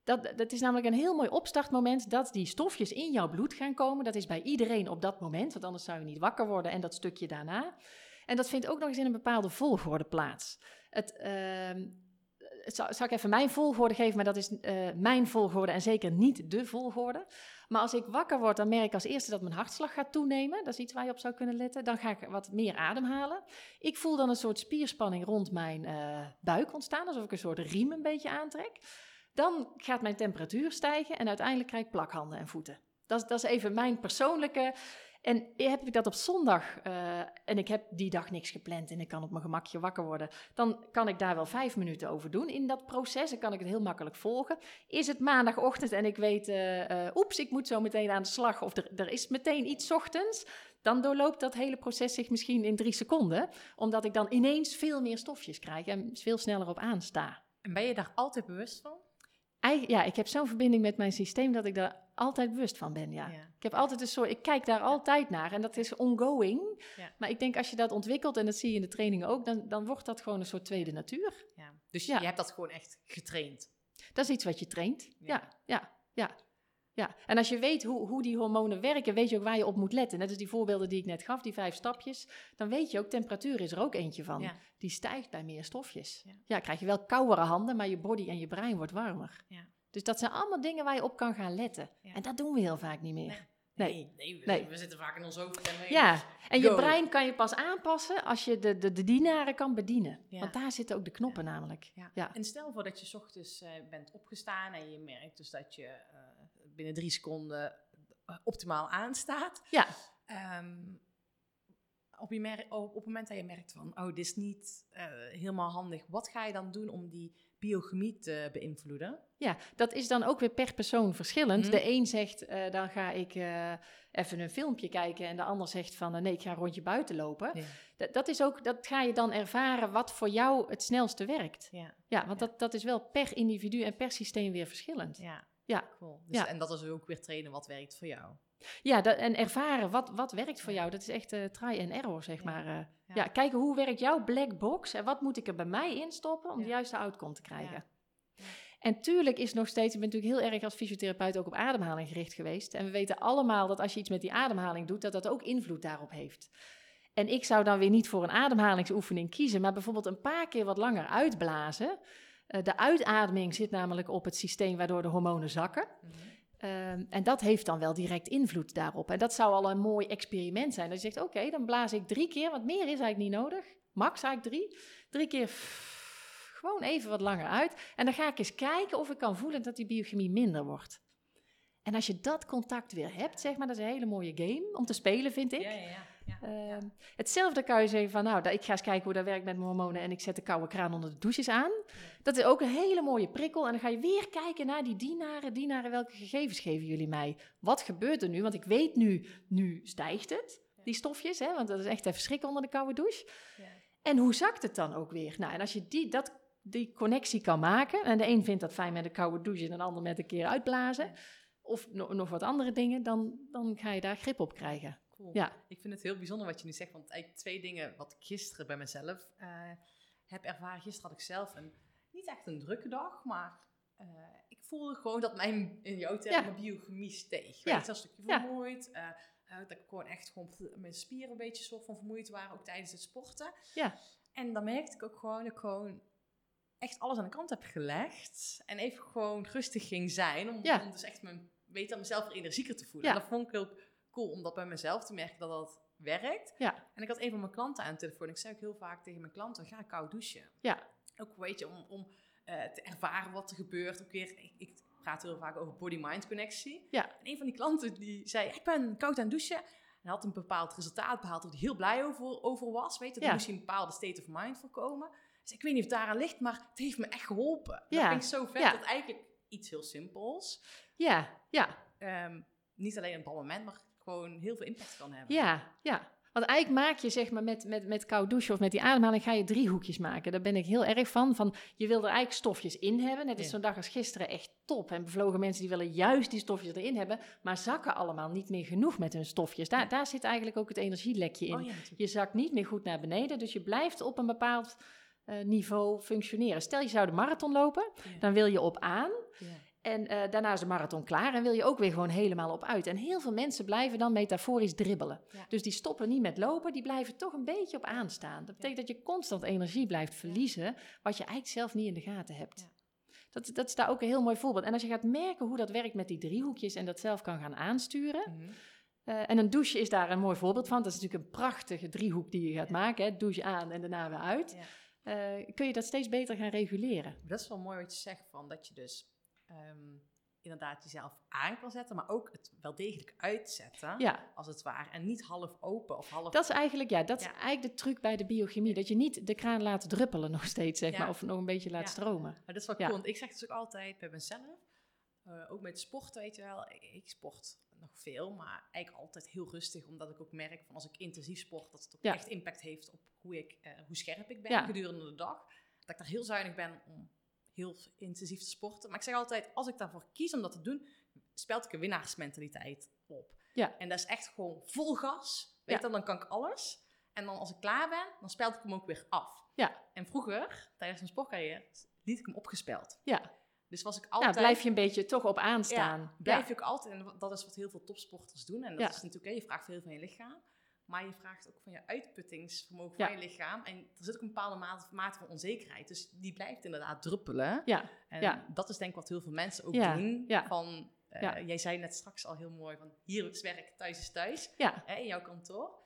Dat, dat is namelijk een heel mooi opstartmoment dat die stofjes in jouw bloed gaan komen. Dat is bij iedereen op dat moment, want anders zou je niet wakker worden en dat stukje daarna. En dat vindt ook nog eens in een bepaalde volgorde plaats. Het, ehm, zal ik even mijn volgorde geven, maar dat is eh, mijn volgorde en zeker niet de volgorde. Maar als ik wakker word, dan merk ik als eerste dat mijn hartslag gaat toenemen. Dat is iets waar je op zou kunnen letten. Dan ga ik wat meer ademhalen. Ik voel dan een soort spierspanning rond mijn eh, buik ontstaan, alsof ik een soort riem een beetje aantrek. Dan gaat mijn temperatuur stijgen en uiteindelijk krijg ik plakhanden en voeten. Dat dat is even mijn persoonlijke. En heb ik dat op zondag eh, en ik heb die dag niks gepland en ik kan op mijn gemakje wakker worden, dan kan ik daar wel vijf minuten over doen in dat proces. Dan kan ik het heel makkelijk volgen. Is het maandagochtend en ik weet, eh, eh, oeps, ik moet zo meteen aan de slag of er, er is meteen iets ochtends, dan doorloopt dat hele proces zich misschien in drie seconden, omdat ik dan ineens veel meer stofjes krijg en veel sneller op aansta. En ben je daar altijd bewust van? Ja, ik heb zo'n verbinding met mijn systeem dat ik daar altijd bewust van ben. Ja. Ja. Ik heb altijd een soort, ik kijk daar altijd naar en dat is ongoing. Ja. Maar ik denk als je dat ontwikkelt en dat zie je in de trainingen ook, dan, dan wordt dat gewoon een soort tweede natuur. Ja. Dus Ja. je hebt dat gewoon echt getraind. Dat is iets wat je traint. Ja. Ja, ja, ja. En als je weet hoe, hoe die hormonen werken, weet je ook waar je op moet letten. Net als die voorbeelden die ik net gaf, die vijf stapjes. Dan weet je ook, temperatuur is er ook eentje van. Ja. Die stijgt bij meer stofjes. Ja. Ja. krijg je wel koudere handen, maar je body en je brein wordt warmer. Ja. Dus dat zijn allemaal dingen waar je op kan gaan letten. En dat doen we heel vaak niet meer. Nee. nee, we, Nee. we zitten vaak in ons hoofd. En Ja, en je brein kan je pas aanpassen als je de, de, de dienaren kan bedienen. Ja. Want daar zitten ook de knoppen namelijk. Ja. Ja. En stel voor dat je 's ochtends eh, bent opgestaan en je merkt dus dat je eh, binnen drie seconden eh, optimaal aanstaat. Ja. Ehm, op, je mer- op, het moment dat je merkt van, oh, dit is niet eh, helemaal handig, wat ga je dan doen om die biochemie te beïnvloeden? Ja, dat is dan ook weer per persoon verschillend. Mhm. De een zegt, eh, dan ga ik even een filmpje kijken. En de ander zegt van, nee, ik ga een rondje buiten lopen. Ja. Dat, dat, is ook, dat ga je dan ervaren wat voor jou het snelste werkt. Ja, Ja, want Ja. Dat, dat is wel per individu en per systeem weer verschillend. ja. Ja. cool. Dus, Ja. En dat is ook weer trainen wat werkt voor jou. Ja, dat, en ervaren wat, wat werkt voor jou. Dat is echt eh, try and error, zeg Ja. maar. eh. Ja. ja. kijken hoe werkt jouw black box en wat moet ik er bij mij instoppen om de juiste outcome te krijgen. En tuurlijk is nog steeds, ik ben natuurlijk heel erg als fysiotherapeut ook op ademhaling gericht geweest. En we weten allemaal dat als je iets met die ademhaling doet, dat dat ook invloed daarop heeft. En ik zou dan weer niet voor een ademhalingsoefening kiezen, maar bijvoorbeeld een paar keer wat langer uitblazen. Eh, de uitademing zit namelijk op het systeem waardoor de hormonen zakken. Mhm. Ehm, en dat heeft dan wel direct invloed daarop. En dat zou al een mooi experiment zijn. Dat je zegt, oké, dan blaas ik drie keer, want meer is eigenlijk niet nodig. Max eigenlijk drie. Drie keer gewoon even wat langer uit. En dan ga ik eens kijken of ik kan voelen dat die biochemie minder wordt. En als je dat contact weer hebt, zeg maar, dat is een hele mooie game om te spelen, vind ik. Ja, ja, ja. Ja. Ehm, hetzelfde kan je zeggen van, nou, ik ga eens kijken hoe dat werkt met mijn hormonen en ik zet de koude kraan onder de douches aan. Dat is ook een hele mooie prikkel. En dan ga je weer kijken naar die dienaren. Dienaren, welke gegevens geven jullie mij? Wat gebeurt er nu? Want ik weet nu, nu stijgt het, die stofjes, hè, want dat is echt even onder de koude douche. Ja. En hoe zakt het dan ook weer? Nou, en als je die, dat, die connectie kan maken, en de een vindt dat fijn met een koude douche en de ander met een keer uitblazen, of no- nog wat andere dingen, dan, dan ga je daar grip op krijgen. Cool. Ja. Ik vind het heel bijzonder wat je nu zegt, want eigenlijk twee dingen wat ik gisteren bij mezelf eh, heb ervaren. Gisteren had ik zelf een, niet echt een drukke dag, maar eh, ik voelde gewoon dat mijn, in jouw termen, Ja. biochemie steeg. Ja. Weet je, een stukje vermoeid, eh, dat ik gewoon echt gewoon mijn spieren een beetje soort van vermoeid waren, ook tijdens het sporten. Ja. En dan merkte ik ook gewoon dat ik gewoon echt alles aan de kant heb gelegd en even gewoon rustig ging zijn, om, Ja. om dus echt mijn, weet je, mezelf weer energieker te voelen. Ja. En dat vond ik ook cool om dat bij mezelf te merken dat dat werkt. Ja. En ik had een van mijn klanten aan de telefoon. Ik zei ook heel vaak tegen mijn klanten, ga koud douchen. Ja. Ook weet je, om, om eh, te ervaren wat er gebeurt. Ook weer, ik, ik praat heel vaak over body-mind connectie. Ja. En een van die klanten die zei, ik ben koud aan het douchen. En had een bepaald resultaat behaald waar hij heel blij over, over was. Weet je, daar Ja. moest hij een bepaalde state of mind voor komen. Dus ik weet niet of het daaraan ligt, maar het heeft me echt geholpen. Ja. Dat vind ik zo vet. Ja. Dat eigenlijk iets heel simpels. Ja, ja, ehm, niet alleen op dat moment, maar gewoon heel veel impact kan hebben. ja, ja. Want eigenlijk maak je zeg maar met, met, met koud douchen of met die ademhaling ga je driehoekjes maken. Daar ben ik heel erg van. van je wil er eigenlijk stofjes in hebben. Net Ja. zo'n dag als gisteren echt top. En bevlogen mensen die willen juist die stofjes erin hebben. Maar zakken allemaal niet meer genoeg met hun stofjes. Daar, daar zit eigenlijk ook het energielekje in. Oh ja. Je zakt niet meer goed naar beneden. Dus je blijft op een bepaald eh, niveau functioneren. Stel je zou de marathon lopen. Ja. Dan wil je op aan. En eh, daarna is de marathon klaar en wil je ook weer gewoon helemaal op uit. En heel veel mensen blijven dan metaforisch dribbelen. Ja. Dus die stoppen niet met lopen, die blijven toch een beetje op aanstaan. Dat betekent dat je constant energie blijft verliezen, wat je eigenlijk zelf niet in de gaten hebt. Ja. Dat, dat is daar ook een heel mooi voorbeeld. En als je gaat merken hoe dat werkt met die driehoekjes en dat zelf kan gaan aansturen. Mhm. eh, en een douche is daar een mooi voorbeeld van. Dat is natuurlijk een prachtige driehoek die je gaat maken. Hè? Douche aan en daarna weer uit. Ja. Eh, kun je dat steeds beter gaan reguleren. Dat is wel mooi wat je zegt, van dat je dus ehm, inderdaad jezelf aan kan zetten, maar ook het wel degelijk uitzetten, Ja, als het ware. En niet half open of half... Dat is eigenlijk, ja, dat is eigenlijk de truc bij de biochemie. Dat je niet de kraan laat druppelen nog steeds, zeg Ja. maar. Of nog een beetje laat stromen. Maar dat is wel Ja. cool, ik zeg dus ook altijd bij mezelf, eh, ook met sporten, weet je wel, ik, ik sport nog veel, maar eigenlijk altijd heel rustig, omdat ik ook merk van als ik intensief sport, dat het ook echt impact heeft op hoe, ik, eh, hoe scherp ik ben gedurende de dag. Dat ik daar heel zuinig ben om heel intensief te sporten. Maar ik zeg altijd, als ik daarvoor kies om dat te doen, speld ik een winnaarsmentaliteit op. Ja. En dat is echt gewoon vol gas. Weet Ja. je, dan kan ik alles. En dan als ik klaar ben, dan speld ik hem ook weer af. Ja. En vroeger, tijdens mijn sportcarrière, liet ik hem opgespeld. Ja, Dus was ik nou, altijd... blijf je een beetje toch op aanstaan. Ja, blijf je ook altijd... En dat is wat heel veel topsporters doen. En dat is natuurlijk... hè, Je vraagt veel van je lichaam. Maar je vraagt ook van je uitputtingsvermogen Ja. van je lichaam. En er zit ook een bepaalde mate, mate van onzekerheid. Dus die blijft inderdaad druppelen. Ja, En Ja. dat is denk ik wat heel veel mensen ook Ja, doen. Van, eh. Jij zei net straks al heel mooi van hier is werk, thuis is thuis. ja. Hè, in jouw kantoor.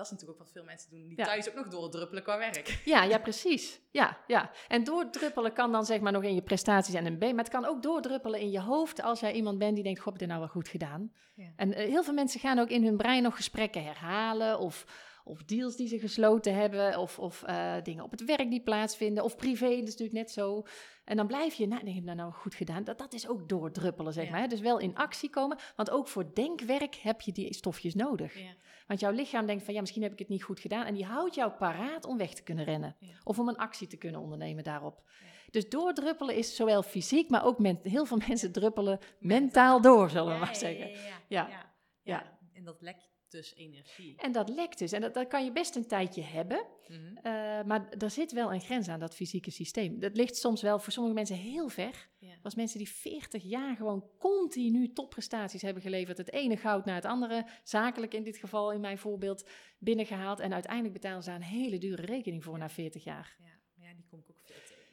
Dat is natuurlijk ook wat veel mensen doen. Die Ja. thuis ook nog doordruppelen qua werk. Ja, ja, precies. Ja, ja. En doordruppelen kan dan zeg maar nog in je prestaties en een B. Maar het kan ook doordruppelen in je hoofd als jij iemand bent die denkt, goh, heb ik dit nou wel goed gedaan? Ja. En eh, heel veel mensen gaan ook in hun brein nog gesprekken herhalen of, of deals die ze gesloten hebben of, of eh, dingen op het werk die plaatsvinden of privé, dat is natuurlijk net zo. En dan blijf je, nou, nee, heb ik dat nou goed gedaan? Dat, dat is ook doordruppelen, zeg Ja. maar. hè. Dus wel in actie komen, want ook voor denkwerk heb je die stofjes nodig. Ja. Want jouw lichaam denkt van ja, misschien heb ik het niet goed gedaan. En die houdt jou paraat om weg te kunnen rennen. Ja. Of om een actie te kunnen ondernemen daarop. Dus doordruppelen is zowel fysiek, maar ook heel veel [laughs] mensen druppelen mentaal door, zullen we maar zeggen. Ja, ja, Ja. ja. Ja. En dat lekt dus energie. En dat lekt dus. En dat, dat kan je best een tijdje hebben. Mhm. eh, maar er zit wel een grens aan dat fysieke systeem. Dat ligt soms wel voor sommige mensen heel ver. Ja. Als mensen die 40 jaar gewoon continu topprestaties hebben geleverd. Het ene goud naar het andere, zakelijk in dit geval in mijn voorbeeld, binnengehaald. En uiteindelijk betalen ze daar een hele dure rekening voor na 40 jaar. Ja, ja, die kom ik ook.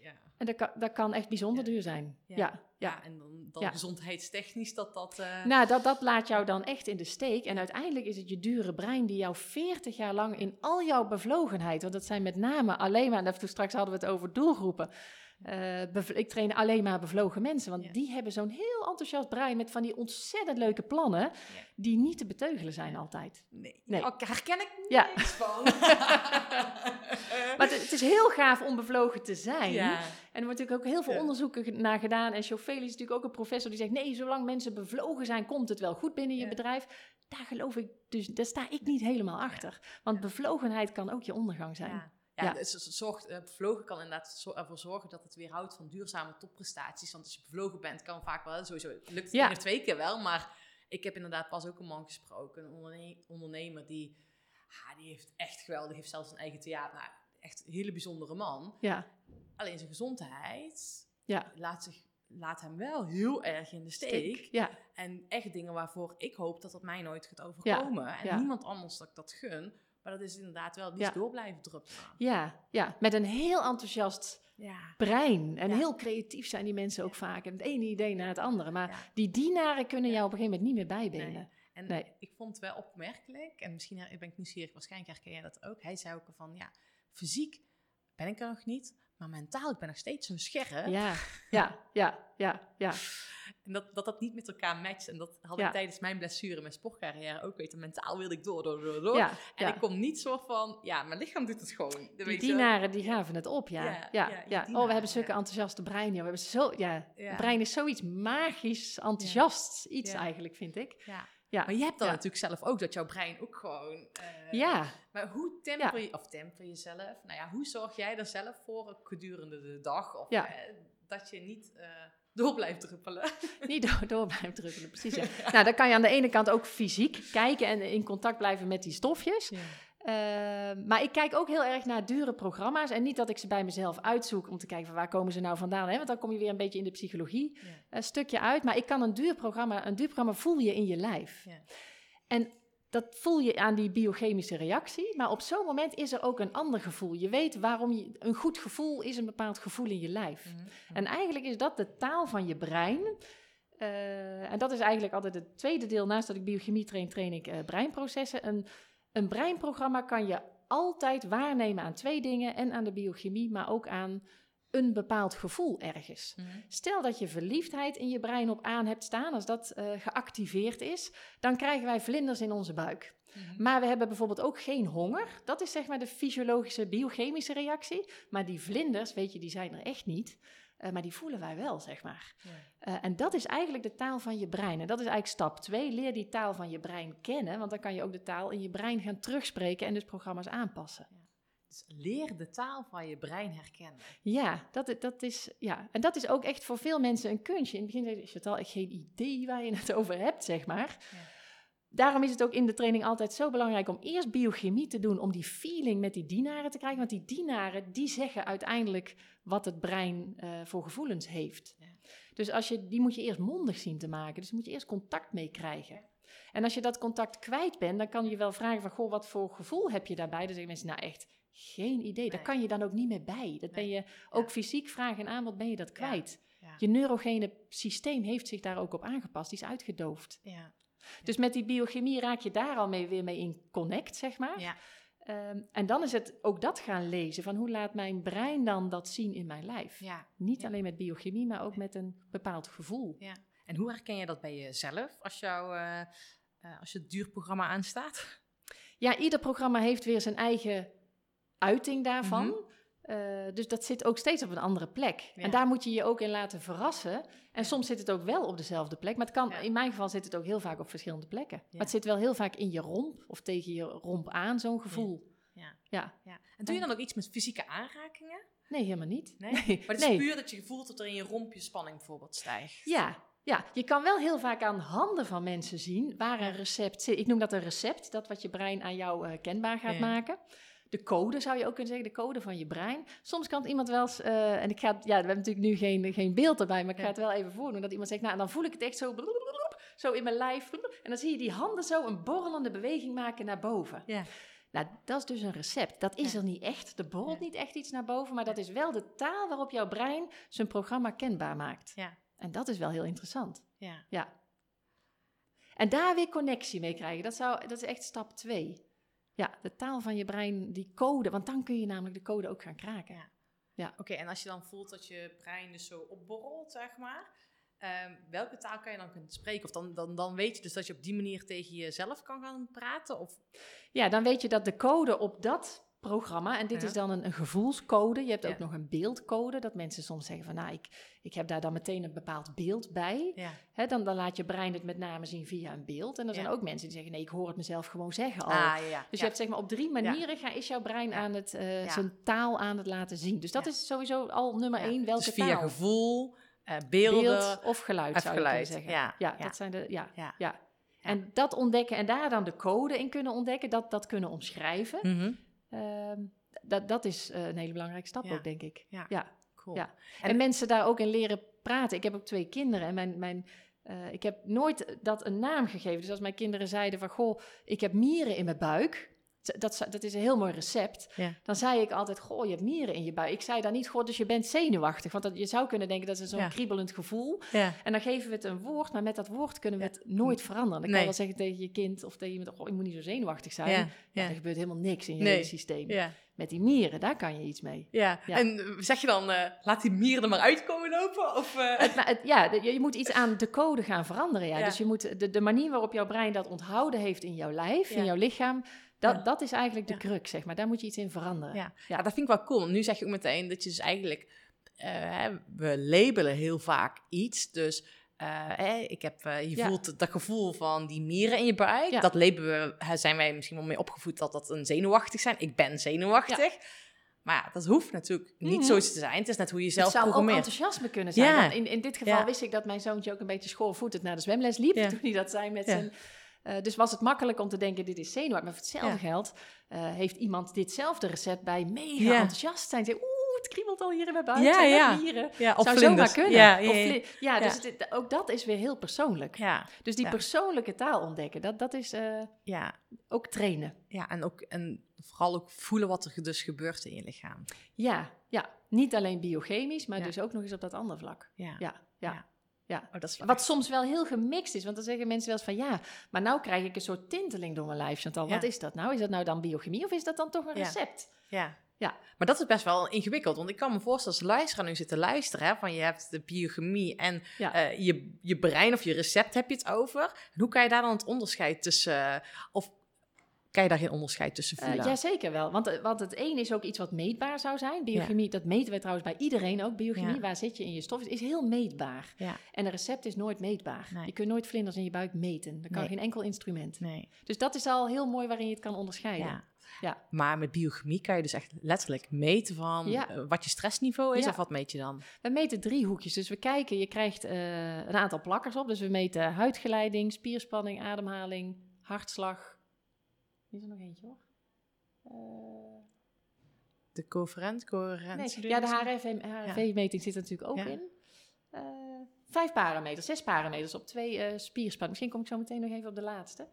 Ja. En dat kan, dat kan echt bijzonder Ja. duur zijn. Ja. Ja, en dan, dan gezondheidstechnisch dat dat... eh, Nou, dat, dat laat jou dan echt in de steek. En uiteindelijk is het je dure brein die jou 40 jaar lang in al jouw bevlogenheid, want dat zijn met name alleen maar, en straks hadden we het over doelgroepen. Eh, ik train alleen maar bevlogen mensen, want Ja. die hebben zo'n heel enthousiast brein met van die ontzettend leuke plannen, die niet te beteugelen zijn altijd. nee, Nee. Oh, daar herken ik Ja. niks van. [laughs] Maar het, het is heel gaaf om bevlogen te zijn. ja. En er wordt natuurlijk ook heel veel Ja. onderzoeken naar gedaan. En Chauffele is natuurlijk ook een professor die zegt: nee, zolang mensen bevlogen zijn, komt het wel goed binnen je bedrijf. Daar geloof ik dus, daar sta ik niet helemaal achter. Want Ja. bevlogenheid kan ook je ondergang zijn. Ja. Ja. Dus het zorgt, eh, bevlogen kan inderdaad ervoor zorgen dat het weerhoudt van duurzame topprestaties. Want als je bevlogen bent, kan vaak wel, sowieso lukt het Ja. één of twee keer wel. Maar ik heb inderdaad pas ook een man gesproken, een onderne- ondernemer die, ah, die heeft echt geweldig, heeft zelfs een eigen theater. Nou, echt een hele bijzondere man. Ja, Alleen zijn gezondheid ja. laat, zich, laat hem wel heel erg in de steek. Steek. Ja, En echt dingen waarvoor ik hoop dat dat mij nooit gaat overkomen. en niemand anders dat ik dat gun. Maar dat is inderdaad wel, Ja. is door blijven druppelen. ja, ja. Met een heel enthousiast Ja. brein. En Ja. heel creatief zijn die mensen ook vaak. En het ene idee na het andere. Maar die dienaren kunnen jou op een gegeven moment niet meer bijbenen. Nee. En Nee. ik vond het wel opmerkelijk, en misschien ben ik nieuwsgierig, waarschijnlijk herken jij dat ook. Hij zei ook van, ja, fysiek ben ik er nog niet, maar mentaal, ik ben nog steeds zo scherp. Ja, ja, ja, ja, ja. En dat, dat dat niet met elkaar matcht. En dat had Ja. ik tijdens mijn blessure, mijn sportcarrière ook weten. Mentaal wilde ik door, door, door, door. ja, En ja. ik kom niet zo van, ja, mijn lichaam doet het gewoon. Dan Die dienaren die gaven het op, ja. Ja, Ja, ja, ja, Oh, we hebben zulke ja. enthousiaste brein, joh. We hebben zo, ja, Ja. het brein is zoiets magisch, enthousiast iets Ja. eigenlijk, vind ik. Ja. Ja, Maar je hebt dan ja. natuurlijk zelf ook, dat jouw brein ook gewoon... eh, ja. Maar hoe temper je, of temper jezelf? Nou ja, hoe zorg jij er zelf voor gedurende de dag? Of Ja. eh, dat je niet eh, door blijft druppelen? [laughs] Niet door, door blijven druppelen, precies. [laughs] Ja. nou, dan kan je aan de ene kant ook fysiek kijken en in contact blijven met die stofjes. Eh, maar ik kijk ook heel erg naar dure programma's. En niet dat ik ze bij mezelf uitzoek om te kijken van waar komen ze nou vandaan. Hè? Want dan kom je weer een beetje in de psychologie Ja. een stukje uit. Maar ik kan een duur programma, een duur programma voel je in je lijf. Ja. En dat voel je aan die biochemische reactie. Maar op zo'n moment is er ook een ander gevoel. Je weet waarom je, een goed gevoel is een bepaald gevoel in je lijf. Mhm. En eigenlijk is dat de taal van je brein. Eh, en dat is eigenlijk altijd het tweede deel. Naast dat ik biochemie train, train ik eh, breinprocessen. Een, een breinprogramma kan je altijd waarnemen aan twee dingen. En aan de biochemie, maar ook aan een bepaald gevoel ergens. Mhm. Stel dat je verliefdheid in je brein op aan hebt staan, als dat eh, geactiveerd is, dan krijgen wij vlinders in onze buik. Mhm. Maar we hebben bijvoorbeeld ook geen honger. Dat is zeg maar de fysiologische, biochemische reactie. Maar die vlinders, weet je, die zijn er echt niet. Eh, maar die voelen wij wel, zeg maar. Ja. Eh, en dat is eigenlijk de taal van je brein. En dat is eigenlijk stap 2. Leer die taal van je brein kennen. Want dan kan je ook de taal in je brein gaan terugspreken en dus programma's aanpassen. Dus leer de taal van je brein herkennen. Ja, dat, dat is, ja, en dat is ook echt voor veel mensen een kunstje. In het begin zei je, Chantal, ik geen idee waar je het [laughs] over hebt, zeg maar. Ja. Daarom is het ook in de training altijd zo belangrijk om eerst biochemie te doen, om die feeling met die dienaren te krijgen. Want die dienaren, die zeggen uiteindelijk wat het brein eh, voor gevoelens heeft. Ja. Dus als je, die moet je eerst mondig zien te maken. Dus daar moet je eerst contact mee krijgen. En als je dat contact kwijt bent, dan kan je wel vragen van, goh, wat voor gevoel heb je daarbij? Dan zeggen mensen, nou echt, geen idee. Daar kan je dan ook niet meer bij. Dat ben je ook fysiek vragen en aan, wat ben je dat kwijt? Ja. Je neurogene systeem heeft zich daar ook op aangepast, die is uitgedoofd. Ja. Dus met die biochemie raak je daar al mee, weer mee in connect, zeg maar. Ja. Ehm, en dan is het ook dat gaan lezen, van hoe laat mijn brein dan dat zien in mijn lijf? Ja. Niet Ja. alleen met biochemie, maar ook met een bepaald gevoel. ja. En hoe herken je dat bij jezelf als, jou, eh, eh, als je het duurprogramma aanstaat? Ja, ieder programma heeft weer zijn eigen uiting daarvan. Mhm. Eh, dus dat zit ook steeds op een andere plek. Ja. En daar moet je je ook in laten verrassen. En soms zit het ook wel op dezelfde plek. Maar het kan, Ja. in mijn geval zit het ook heel vaak op verschillende plekken. Maar het zit wel heel vaak in je romp of tegen je romp aan, zo'n gevoel. Ja. Ja. En doe je dan ook iets met fysieke aanrakingen? Nee, helemaal niet. Nee? Maar het is nee. puur dat je voelt dat er in je romp je spanning bijvoorbeeld stijgt. Ja, ja, je kan wel heel vaak aan handen van mensen zien waar een recept zit. Ik noem dat een recept, dat wat je brein aan jou eh, kenbaar gaat Ja. maken. De code zou je ook kunnen zeggen, de code van je brein. Soms kan het iemand wel eens, eh, en ik ga, ja, we hebben natuurlijk nu geen, geen beeld erbij, maar ik ga het wel even voordoen. Dat iemand zegt, nou, dan voel ik het echt zo, zo in mijn lijf. En dan zie je die handen zo een borrelende beweging maken naar boven. Ja. Nou, dat is dus een recept. Dat is Ja. er niet echt. Er borrelt Ja. niet echt iets naar boven, maar dat is wel de taal waarop jouw brein zijn programma kenbaar maakt. Ja. En dat is wel heel interessant. Ja. Ja. En daar weer connectie mee krijgen, dat, zou, dat is echt stap twee. Ja, de taal van je brein, die code, want dan kun je namelijk de code ook gaan kraken. Ja. Oké, en als je dan voelt dat je brein dus zo opborrelt, zeg maar. ehm, welke taal kan je dan kunnen spreken? Of dan, dan, dan weet je dus dat je op die manier tegen jezelf kan gaan praten? Of, Ja, dan weet je dat de code op dat programma, en dit Ja. is dan een, een gevoelscode, je hebt Ja. ook nog een beeldcode, dat mensen soms zeggen van, nou, ik, ik heb daar dan meteen een bepaald beeld bij. ja. Hè, dan, dan laat je brein het met name zien via een beeld. En er zijn ook mensen die zeggen, nee, ik hoor het mezelf gewoon zeggen al. Ah. Dus je hebt zeg maar op drie manieren ga, is jouw brein aan het, Ja. zijn taal aan het laten zien. Dus dat is sowieso al nummer één, welke dus via taal? gevoel, eh, beelden. Beeld of geluid of zou je kunnen zeggen. ja, dat zijn de, ja, Ja. En dat ontdekken en daar dan de code in kunnen ontdekken, dat, dat kunnen omschrijven. Mhm. Ehm, dat, dat is eh, een hele belangrijke stap Ja. ook, denk ik. Ja. ja. Cool. Ja. En- En, mensen daar ook in leren praten. Ik heb ook twee kinderen en mijn, mijn, eh, ik heb nooit dat een naam gegeven. Dus als mijn kinderen zeiden van, goh, ik heb mieren in mijn buik, dat, dat is een heel mooi recept. Ja. Dan zei ik altijd, goh, je hebt mieren in je buik. Ik zei dan niet, goh, dus je bent zenuwachtig. Want dat, je zou kunnen denken, dat is zo'n Ja. kriebelend gevoel. Ja. En dan geven we het een woord, maar met dat woord kunnen we het nooit veranderen. Dan kan je wel zeggen tegen je kind of tegen iemand, goh, je moet niet zo zenuwachtig zijn. Ja. Ja, er gebeurt helemaal niks in je Nee. hele systeem. Met die mieren, daar kan je iets mee. Ja. Ja. En eh, zeg je dan, eh, laat die mieren er maar uitkomen lopen? Of, eh, Het, maar het- ja, de- je, moet iets aan de code gaan veranderen. Ja. Dus je moet de, de manier waarop jouw brein dat onthouden heeft in jouw lijf, in jouw lichaam, dat, Ja. dat is eigenlijk de Ja. crux, zeg maar. Daar moet je iets in veranderen. Ja. ja, dat vind ik wel cool. Want nu zeg je ook meteen dat je dus eigenlijk... eh, hè, we labelen heel vaak iets. Dus eh, hè, ik heb, eh, je Ja. voelt dat gevoel van die mieren in je buik. Ja. Dat labelen we, zijn wij misschien wel mee opgevoed dat dat een zenuwachtig zijn. Ik ben zenuwachtig. Maar ja, dat hoeft natuurlijk niet zo te zijn. Het is net hoe je Het zelf zou ook programmeert. enthousiasme kunnen zijn. In, in dit geval Ja. wist ik dat mijn zoontje ook een beetje schoorvoetend naar de zwemles liep. Ja. [laughs] Toen hij dat zei met Ja. zijn... eh, dus was het makkelijk om te denken, dit is zenuwachtig. Maar voor hetzelfde Ja. geld eh, heeft iemand ditzelfde recept bij mega Ja. enthousiast zijn. Zei, Oeh, het kriebelt al hier in mijn buik. Ja, ja. of Zou vlinders. zomaar kunnen. Ja, ja, ja. dus het- ook dat is weer heel persoonlijk. Ja, Dus die persoonlijke taal ontdekken, dat, dat is eh, ja, ook trainen. ja, en, ook, en vooral ook voelen wat er dus gebeurt in je lichaam. Ja, ja. niet alleen biochemisch, maar dus ook nog eens op dat andere vlak. Ja, Ja, ja. Oh, dat is Wat soms wel heel gemixt is, want dan zeggen mensen wel eens van ja, maar nou krijg ik een soort tinteling door mijn lijf, Chantal. Wat Ja. is dat nou? Is dat nou dan biochemie of is dat dan toch een recept? Ja. Ja. Maar dat is best wel ingewikkeld. Want ik kan me voorstellen als luisteraar nu zit te luisteren. Hè, van je hebt de biochemie en Ja. eh, je, je brein of je recept heb je het over. En hoe kan je daar dan het onderscheid tussen... eh, of kan je daar geen onderscheid tussen Eh, voelen? ja, zeker wel. Want, eh, want het een is ook iets wat meetbaar zou zijn. Biochemie, dat meten wij trouwens bij iedereen ook. Biochemie, Ja. waar zit je in je stof, is heel meetbaar. Ja. En een recept is nooit meetbaar. Nee. Je kunt nooit vlinders in je buik meten. Dat kan Nee. geen enkel instrument. Nee. Dus dat is al heel mooi waarin je het kan onderscheiden. Ja. Maar met biochemie kan je dus echt letterlijk meten van Ja. eh, wat je stressniveau is. Ja. Of wat meet je dan? We meten drie hoekjes. Dus we kijken, je krijgt een aantal plakkers op. Dus we meten huidgeleiding, spierspanning, ademhaling, hartslag. Is er nog eentje hoor. Eh, De coherent, coherent. nee, ja, de HRV-meting zit er natuurlijk ook Ja. in. Eh, vijf parameters, zes parameters op twee eh spierspanning. Misschien kom ik zo meteen nog even op de laatste.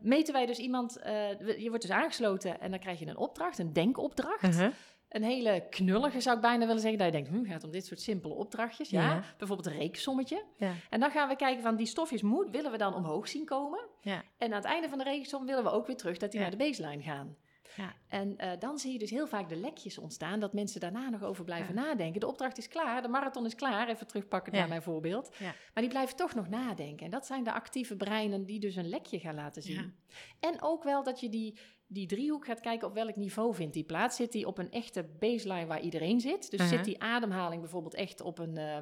Meten wij dus iemand, eh, je wordt dus aangesloten en dan krijg je een opdracht, een denkopdracht. Uh-huh. Een hele knullige zou ik bijna willen zeggen. Dat je denkt, hm, gaat om dit soort simpele opdrachtjes. Ja. Ja. Bijvoorbeeld een rekensommetje. Ja. En dan gaan we kijken van die stofjes moet, willen we dan omhoog zien komen. Ja. En aan het einde van de rekensom willen we ook weer terug dat die naar de baseline gaan. Ja. En eh, dan zie je dus heel vaak de lekjes ontstaan, dat mensen daarna nog over blijven nadenken. De opdracht is klaar, de marathon is klaar, even terugpakken Ja. naar mijn voorbeeld. Ja. Maar die blijven toch nog nadenken. En dat zijn de actieve breinen die dus een lekje gaan laten zien. Ja. En ook wel dat je die, die driehoek gaat kijken op welk niveau vindt die plaats. Zit die op een echte baseline waar iedereen zit? Dus Mhm. zit die ademhaling bijvoorbeeld echt op een... eh,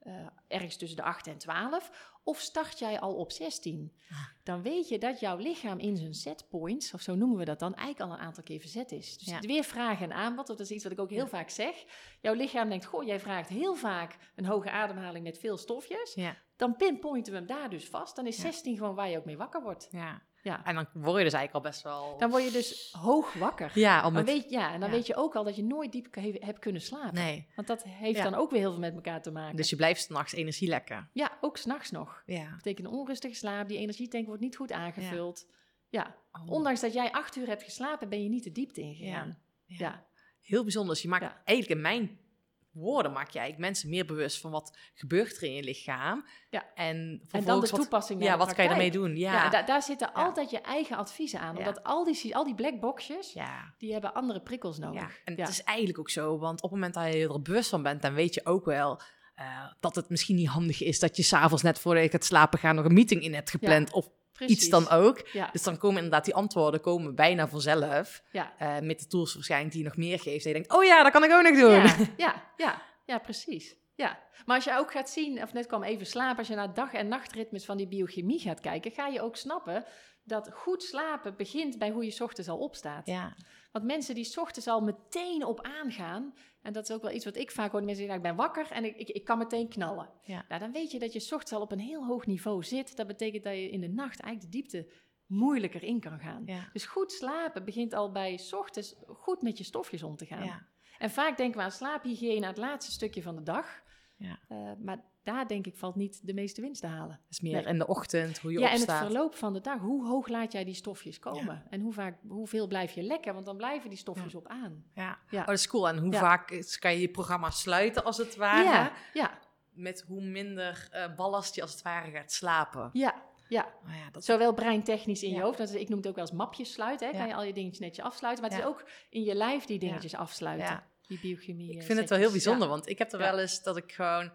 eh, ergens tussen de 8 en 12? Of start jij al op 16? Ah. Dan weet je dat jouw lichaam in zijn set points, of zo noemen we dat dan, eigenlijk al een aantal keer verzet is. Dus Ja. weer vraag en aanbod, dat is iets wat ik ook heel vaak zeg. Jouw lichaam denkt, goh, jij vraagt heel vaak een hoge ademhaling met veel stofjes. Ja. Dan pinpointen we hem daar dus vast. Dan is Ja. 16 gewoon waar je ook mee wakker wordt. ja. Ja. En dan word je dus eigenlijk al best wel... Dan word je dus hoog wakker. ja, Dan met... weet, ja, en dan ja. weet je ook al dat je nooit diep he- hebt kunnen slapen. Nee. Want dat heeft Ja. dan ook weer heel veel met elkaar te maken. Dus je blijft s'nachts energie lekken. Ja, ook s'nachts nog. Ja. Dat betekent een onrustige slaap. Die energietank wordt niet goed aangevuld. Ja. Oh. Ondanks dat jij acht uur hebt geslapen, ben je niet de diepte ingegaan. Ja. Ja. Heel bijzonder. Dus je maakt eigenlijk in mijn woorden maak je eigenlijk mensen meer bewust van wat gebeurt er in je lichaam. Ja. En En dan de wat, toepassing naar ja, de wat kan je daarmee doen? Ja, Ja. da- daar zitten altijd je eigen adviezen aan. Omdat al die, al die black boxjes, die hebben andere prikkels nodig. Ja, en het is eigenlijk ook zo, want op het moment dat je er bewust van bent, dan weet je ook wel eh, dat het misschien niet handig is dat je s'avonds net voordat je gaat slapen gaan nog een meeting in hebt gepland of Precies. iets dan ook. Ja, Dus dan komen inderdaad die antwoorden komen bijna vanzelf ja. eh, met de tools waarschijnlijk die je nog meer geeft. En je denkt, oh ja, dat kan ik ook nog doen. Ja, [laughs] ja, ja, ja, precies. Ja. Maar als je ook gaat zien, of net kwam even slapen, als je naar dag- en nachtritmes van die biochemie gaat kijken, ga je ook snappen dat goed slapen begint bij hoe je 's ochtends al opstaat. Ja, Want mensen die 's ochtends al meteen op aangaan, en dat is ook wel iets wat ik vaak hoor, mensen zeggen, nou, ik ben wakker en ik, ik, ik kan meteen knallen. Ja. Nou, dan weet je dat je 's ochtends al op een heel hoog niveau zit. Dat betekent dat je in de nacht eigenlijk de diepte moeilijker in kan gaan. ja, Dus goed slapen begint al bij 's ochtends goed met je stofjes om te gaan. ja. En vaak denken we aan slaaphygiëne aan het laatste stukje van de dag. Ja. Eh, maar daar denk ik valt niet de meeste winst te halen. Dat is meer Nee. in de ochtend, hoe je ja, en het opstaat. verloop van de dag. Hoe hoog laat jij die stofjes komen? En hoe vaak, hoeveel blijf je lekker? Want dan blijven die stofjes Ja. op aan. Ja. Ja. Oh, dat is cool. En hoe vaak kan je je programma sluiten als het ware? Ja, ja, Met hoe minder eh, ballast je als het ware gaat slapen. ja, ja. Nou ja, dat Zowel breintechnisch in je hoofd, dat is, ik noem het ook wel eens mapjes sluiten. Hè? Ja. Kan je al je dingetjes netjes afsluiten. Maar het is ook in je lijf die dingetjes afsluiten. Ja. Die biochemie. Ik eh, vind het wel heel bijzonder, want ik heb er wel eens dat ik gewoon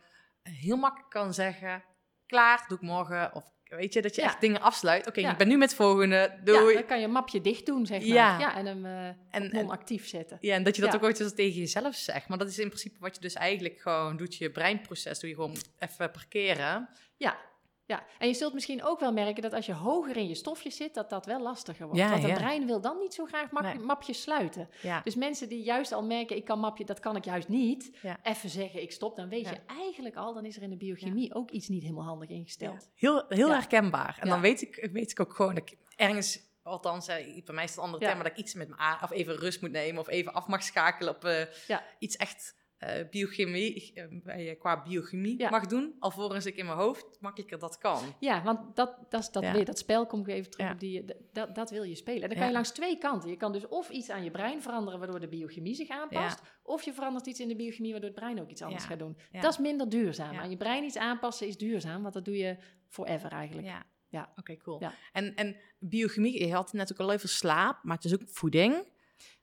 heel makkelijk kan zeggen: klaar, doe ik morgen. Of weet je, dat je Ja. echt dingen afsluit. Oké, Ja. ik ben nu met het volgende. Ja, Doei. dan kan je een mapje dicht doen, zeg maar. Ja. Ja, en hem eh, En- op en- non-actief zetten. Ja, en dat je dat Ja. ook ooit eens tegen jezelf zegt. Maar dat is in principe wat je dus eigenlijk gewoon doet. Je breinproces doe je gewoon even parkeren. Ja, ja. En je zult misschien ook wel merken dat als je hoger in je stofjes zit, dat dat wel lastiger wordt. Ja, Want het ja. brein wil dan niet zo graag map- Nee. mapjes sluiten. Ja. Dus mensen die juist al merken, ik kan mapje, dat kan ik juist niet, even zeggen, ik stop, dan weet je eigenlijk al, dan is er in de biochemie ook iets niet helemaal handig ingesteld. Heel, heel herkenbaar. En dan weet ik, weet ik ook gewoon dat ik ergens, althans, eh, bij mij is het een andere term, maar dat ik iets met me aan, of even rust moet nemen, of even af mag schakelen op eh, iets echt eh, biochemie, eh, bij, eh, qua biochemie Ja. mag doen, alvorens ik in mijn hoofd makkelijker dat kan. Ja, want dat, dat, is dat, Ja. weer, dat spel, kom ik weer even terug Ja. op die, d- dat, dat wil je spelen. En dan kan je langs twee kanten. Je kan dus of iets aan je brein veranderen waardoor de biochemie zich aanpast, of je verandert iets in de biochemie waardoor het brein ook iets anders gaat doen. Dat is minder duurzaam. Aan je brein iets aanpassen is duurzaam, want dat doe je forever eigenlijk. Ja. Ja. Oké, cool. En, en biochemie, je had net ook al even slaap, maar het is ook voeding.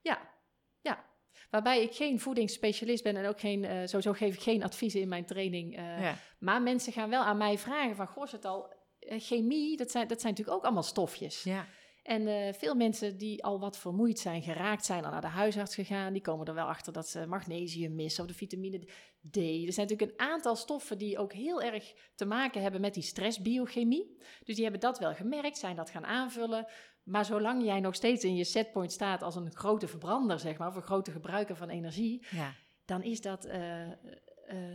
Ja. Waarbij ik geen voedingsspecialist ben en ook geen, eh, sowieso geef ik geen adviezen in mijn training. eh, ja. Maar mensen gaan wel aan mij vragen van, goh, het al, eh, chemie, dat zijn, dat zijn natuurlijk ook allemaal stofjes. Ja. En veel mensen die al wat vermoeid zijn, geraakt zijn, al naar de huisarts gegaan, die komen er wel achter dat ze magnesium missen of de vitamine D. Er zijn natuurlijk een aantal stoffen die ook heel erg te maken hebben met die stressbiochemie. Dus die hebben dat wel gemerkt, zijn dat gaan aanvullen. Maar zolang jij nog steeds in je setpoint staat als een grote verbrander, zeg maar, of een grote gebruiker van energie, Ja. dan is dat, eh,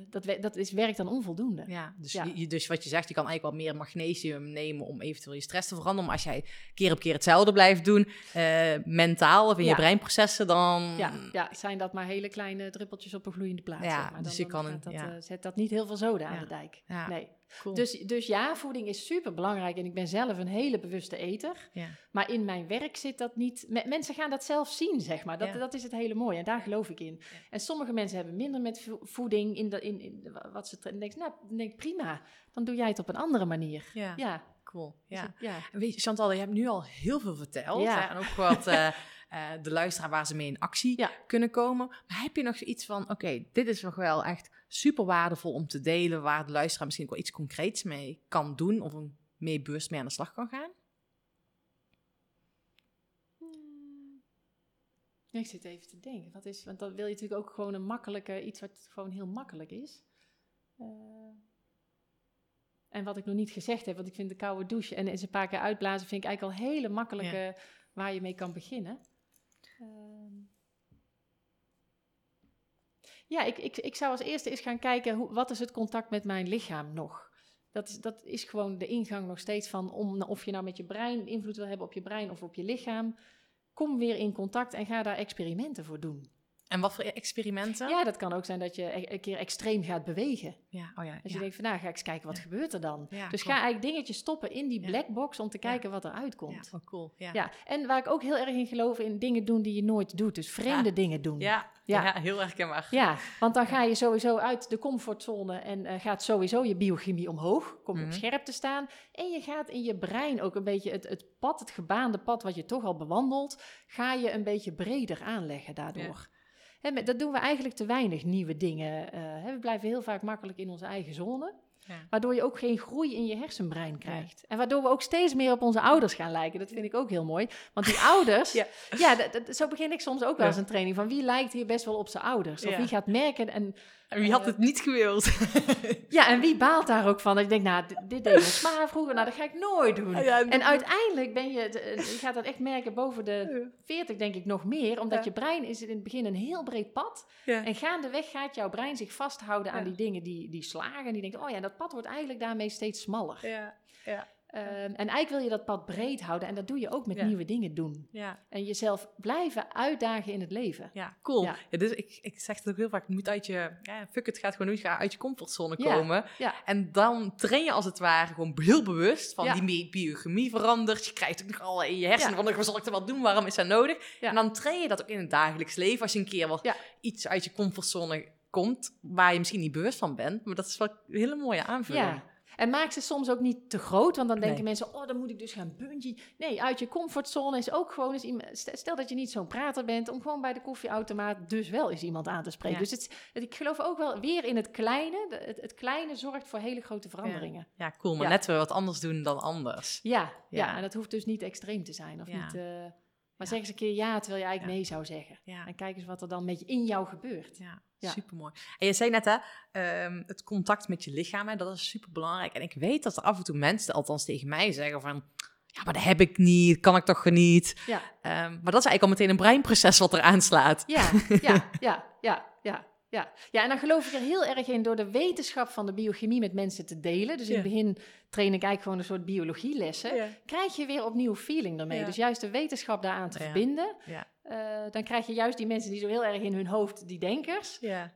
dat, dat is, werkt dan onvoldoende. Ja, dus, Ja. Je, je- dus wat je zegt, je kan eigenlijk wel meer magnesium nemen om eventueel je stress te veranderen. Maar als jij keer op keer hetzelfde blijft doen, eh, mentaal of in je breinprocessen, dan... Ja, ja, zijn dat maar hele kleine druppeltjes op een gloeiende plaat. Ja, zeg maar. dus Dan- je dan kan een- dat, zet dat niet heel veel zoden aan de dijk. Nee. Cool. Dus, dus ja, voeding is super belangrijk en ik ben zelf een hele bewuste eter. ja. Maar in mijn werk zit dat niet. me- mensen gaan dat zelf zien, zeg maar. Dat, Ja. dat is het hele mooie en daar geloof ik in. En sommige mensen hebben minder met vo- voeding in, de, in, in wat ze. Dan denk nou, denk prima. Dan doe jij het op een andere manier. Ja. cool. Dus Ja. En Weet je, Chantal, je hebt nu al heel veel verteld. Ja. Hè? En ook wat eh, [laughs] eh, de luisteraar waar ze mee in actie Ja. kunnen komen. Maar heb je nog zoiets van, oké, dit is nog wel echt super waardevol om te delen, waar de luisteraar misschien ook wel iets concreets mee kan doen of een mee bewust mee aan de slag kan gaan? Ja, ik zit even te denken. Wat is, want dan wil je natuurlijk ook gewoon een makkelijke, iets wat gewoon heel makkelijk is. Eh, en wat ik nog niet gezegd heb, want ik vind de koude douche en eens een paar keer uitblazen, vind ik eigenlijk al hele makkelijke waar je mee kan beginnen. Ehm, ja, ik, ik, ik zou als eerste eens gaan kijken, hoe, wat is het contact met mijn lichaam nog? Dat is, dat is gewoon de ingang nog steeds van, om, of je nou met je brein invloed wil hebben op je brein of op je lichaam. Kom weer in contact en ga daar experimenten voor doen. En wat voor experimenten? Ja, dat kan ook zijn dat je e- een keer extreem gaat bewegen. Ja, oh ja. Als ja. je denkt van, nou ga ik eens kijken, wat gebeurt er dan? Ja, dus klopt. ga eigenlijk dingetjes stoppen in die Ja. black box om te kijken wat eruit Ja, komt. oh, cool. Ja. Ja. en waar ik ook heel erg in geloof, in dingen doen die je nooit doet. Dus vreemde Ja. dingen doen. Ja, Ja. ja. heel herkenbaar. Ja, want dan ga je sowieso uit de comfortzone en eh, gaat sowieso je biochemie omhoog. Kom je op Mhm. scherp te staan. En je gaat in je brein ook een beetje het, het pad, het gebaande pad wat je toch al bewandelt, ga je een beetje breder aanleggen daardoor. Hè, dat doen we eigenlijk te weinig nieuwe dingen. eh, hè, we blijven heel vaak makkelijk in onze eigen zone. Ja. Waardoor je ook geen groei in je hersenbrein krijgt. En waardoor we ook steeds meer op onze ouders gaan lijken. Dat vind ik ook heel mooi. Want die [laughs] ouders, ja, Ja. zo begin ik soms ook wel eens een training. Van wie lijkt hier best wel op zijn ouders? Of wie gaat merken en En wie had het niet gewild? [laughs] ja, en wie baalt daar ook van? Dat je denkt, nou, dit, dit deed mijn sma vroeger, nou, dat ga ik nooit doen. Ja, En uiteindelijk ben je, eh, je gaat dat echt merken boven de 40 denk ik nog meer, omdat Ja. je brein is in het begin een heel breed pad. Ja. En gaandeweg gaat jouw brein zich vasthouden aan die dingen die, die slagen. En die denkt, oh ja, dat pad wordt eigenlijk daarmee steeds smaller. Ja, ja. Ehm, en eigenlijk wil je dat pad breed houden en dat doe je ook met Ja. nieuwe dingen doen. Ja. En jezelf blijven uitdagen in het leven. Ja, cool. Ja. Dus ik, ik zeg het ook heel vaak, je moet uit je, ja, fuck het, gaat gewoon doen, uit je comfortzone komen. ja. En dan train je als het ware gewoon heel bewust van die bi- biochemie verandert. Je krijgt ook nog al in je hersenen van, wat zal ik er wat doen, waarom is dat nodig? En dan train je dat ook in het dagelijks leven. Als je een keer wel iets uit je comfortzone komt, waar je misschien niet bewust van bent. Maar dat is wel een hele mooie aanvulling. En maak ze soms ook niet te groot, want dan denken Nee. mensen, oh, dan moet ik dus gaan bungee. Nee, uit je comfortzone is ook gewoon eens iemand. st- Stel dat je niet zo'n prater bent, om gewoon bij de koffieautomaat dus wel eens iemand aan te spreken. Ja. Dus het, het- ik geloof ook wel weer in het kleine. Het, het kleine zorgt voor hele grote veranderingen. Ja, cool. Maar net weer wat anders doen dan anders. Ja, ja. En dat hoeft dus niet extreem te zijn. Of niet, eh, maar zeg eens een keer ja, terwijl je eigenlijk nee zou zeggen. Ja. En kijk eens wat er dan met je, in jou gebeurt. Ja, supermooi. En je zei net, hè, ehm, het contact met je lichaam, hè, dat is super belangrijk. En ik weet dat er af en toe mensen, althans tegen mij, zeggen van... Ja, maar dat heb ik niet, kan ik toch niet. Ja, Ehm, maar dat is eigenlijk al meteen een breinproces wat er aanslaat. ja, ja, ja, ja, ja. Ja. ja, en dan geloof ik er heel erg in door de wetenschap van de biochemie met mensen te delen. Dus in Ja. het begin train ik eigenlijk gewoon een soort biologielessen. Krijg je weer opnieuw feeling ermee. Ja. Dus juist de wetenschap daaraan te verbinden. Ja. eh, dan krijg je juist die mensen die zo heel erg in hun hoofd, die denkers. Ja.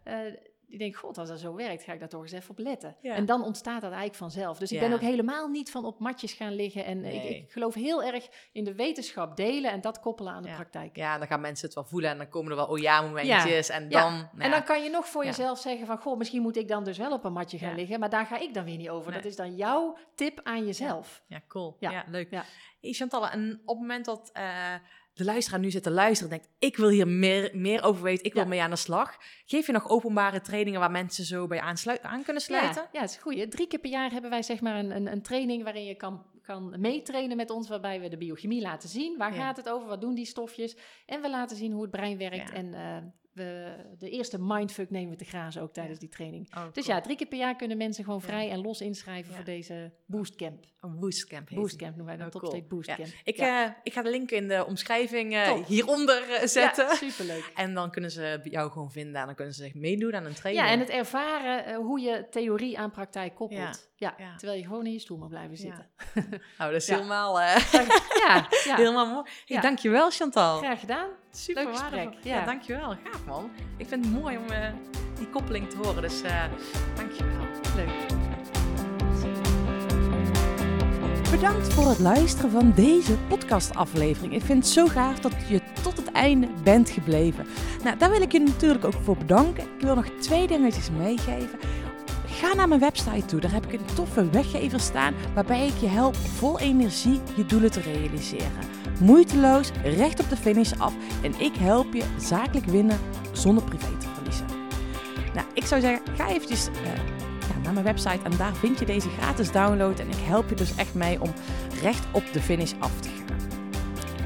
Die denken, god, als dat zo werkt, ga ik daar toch eens even op letten. Ja. En dan ontstaat dat eigenlijk vanzelf. Dus ik Ja. ben ook helemaal niet van op matjes gaan liggen. En ik, Nee. ik geloof heel erg in de wetenschap delen en dat koppelen aan de Ja. praktijk. ja, dan gaan mensen het wel voelen en dan komen er wel oh ja momentjes. En dan... nou En dan kan je nog voor jezelf zeggen van, goh, misschien moet ik dan dus wel op een matje gaan liggen, maar daar ga ik dan weer niet over. Nee. Dat is dan jouw tip aan jezelf. Ja, cool. Ja. Leuk. Ja. Hey, Chantal, en op het moment dat eh, de luisteraar nu zit te luisteren en denkt, ik wil hier meer, meer over weten, ik wil Ja. mee aan de slag. Geef je nog openbare trainingen waar mensen zo bij aansluit, aan kunnen sluiten? Ja, ja, dat is goed. Drie keer per jaar hebben wij zeg maar een, een, een training waarin je kan, kan meetrainen met ons, waarbij we de biochemie laten zien. Waar Ja. gaat het over? Wat doen die stofjes? En we laten zien hoe het brein werkt. Ja. En eh, we, de eerste mindfuck nemen we te grazen ook tijdens die training. Oh, Dus ja, drie keer per jaar kunnen mensen gewoon Ja. vrij en los inschrijven Ja. voor deze boostcamp. Een boostcamp heet. Boostcamp noemen wij dan, Oh, cool. Boostcamp. Ik, eh, ik ga de link in de omschrijving eh, hieronder eh, zetten. Ja, superleuk. En dan kunnen ze jou gewoon vinden en dan kunnen ze zich meedoen aan een training. Ja, en het ervaren hoe je theorie aan praktijk koppelt. Ja, terwijl je gewoon in je stoel mag blijven zitten. Nou, dat is helemaal, [laughs] Ja, ja. helemaal mooi. Hey, Ja. Dankjewel Chantal. graag gedaan. Super Leuk gesprek, waardevol. ja. Ja. dankjewel. Gaaf man. Ik vind het mooi om eh, die koppeling te horen. Dus eh dankjewel. Leuk. Bedankt voor het luisteren van deze podcastaflevering. Ik vind het zo gaaf dat je tot het einde bent gebleven. Nou, daar wil ik je natuurlijk ook voor bedanken. Ik wil nog twee dingetjes meegeven. Ga naar mijn website toe. Daar heb ik een toffe weggever staan waarbij ik je help vol energie je doelen te realiseren. Moeiteloos, recht op de finish af en ik help je zakelijk winnen zonder privé te verliezen. Nou, ik zou zeggen, ga eventjes eh, naar mijn website en daar vind je deze gratis download. En ik help je dus echt mee om recht op de finish af te gaan.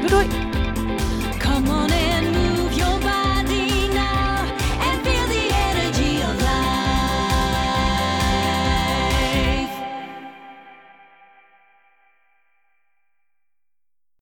Good night. Come on in.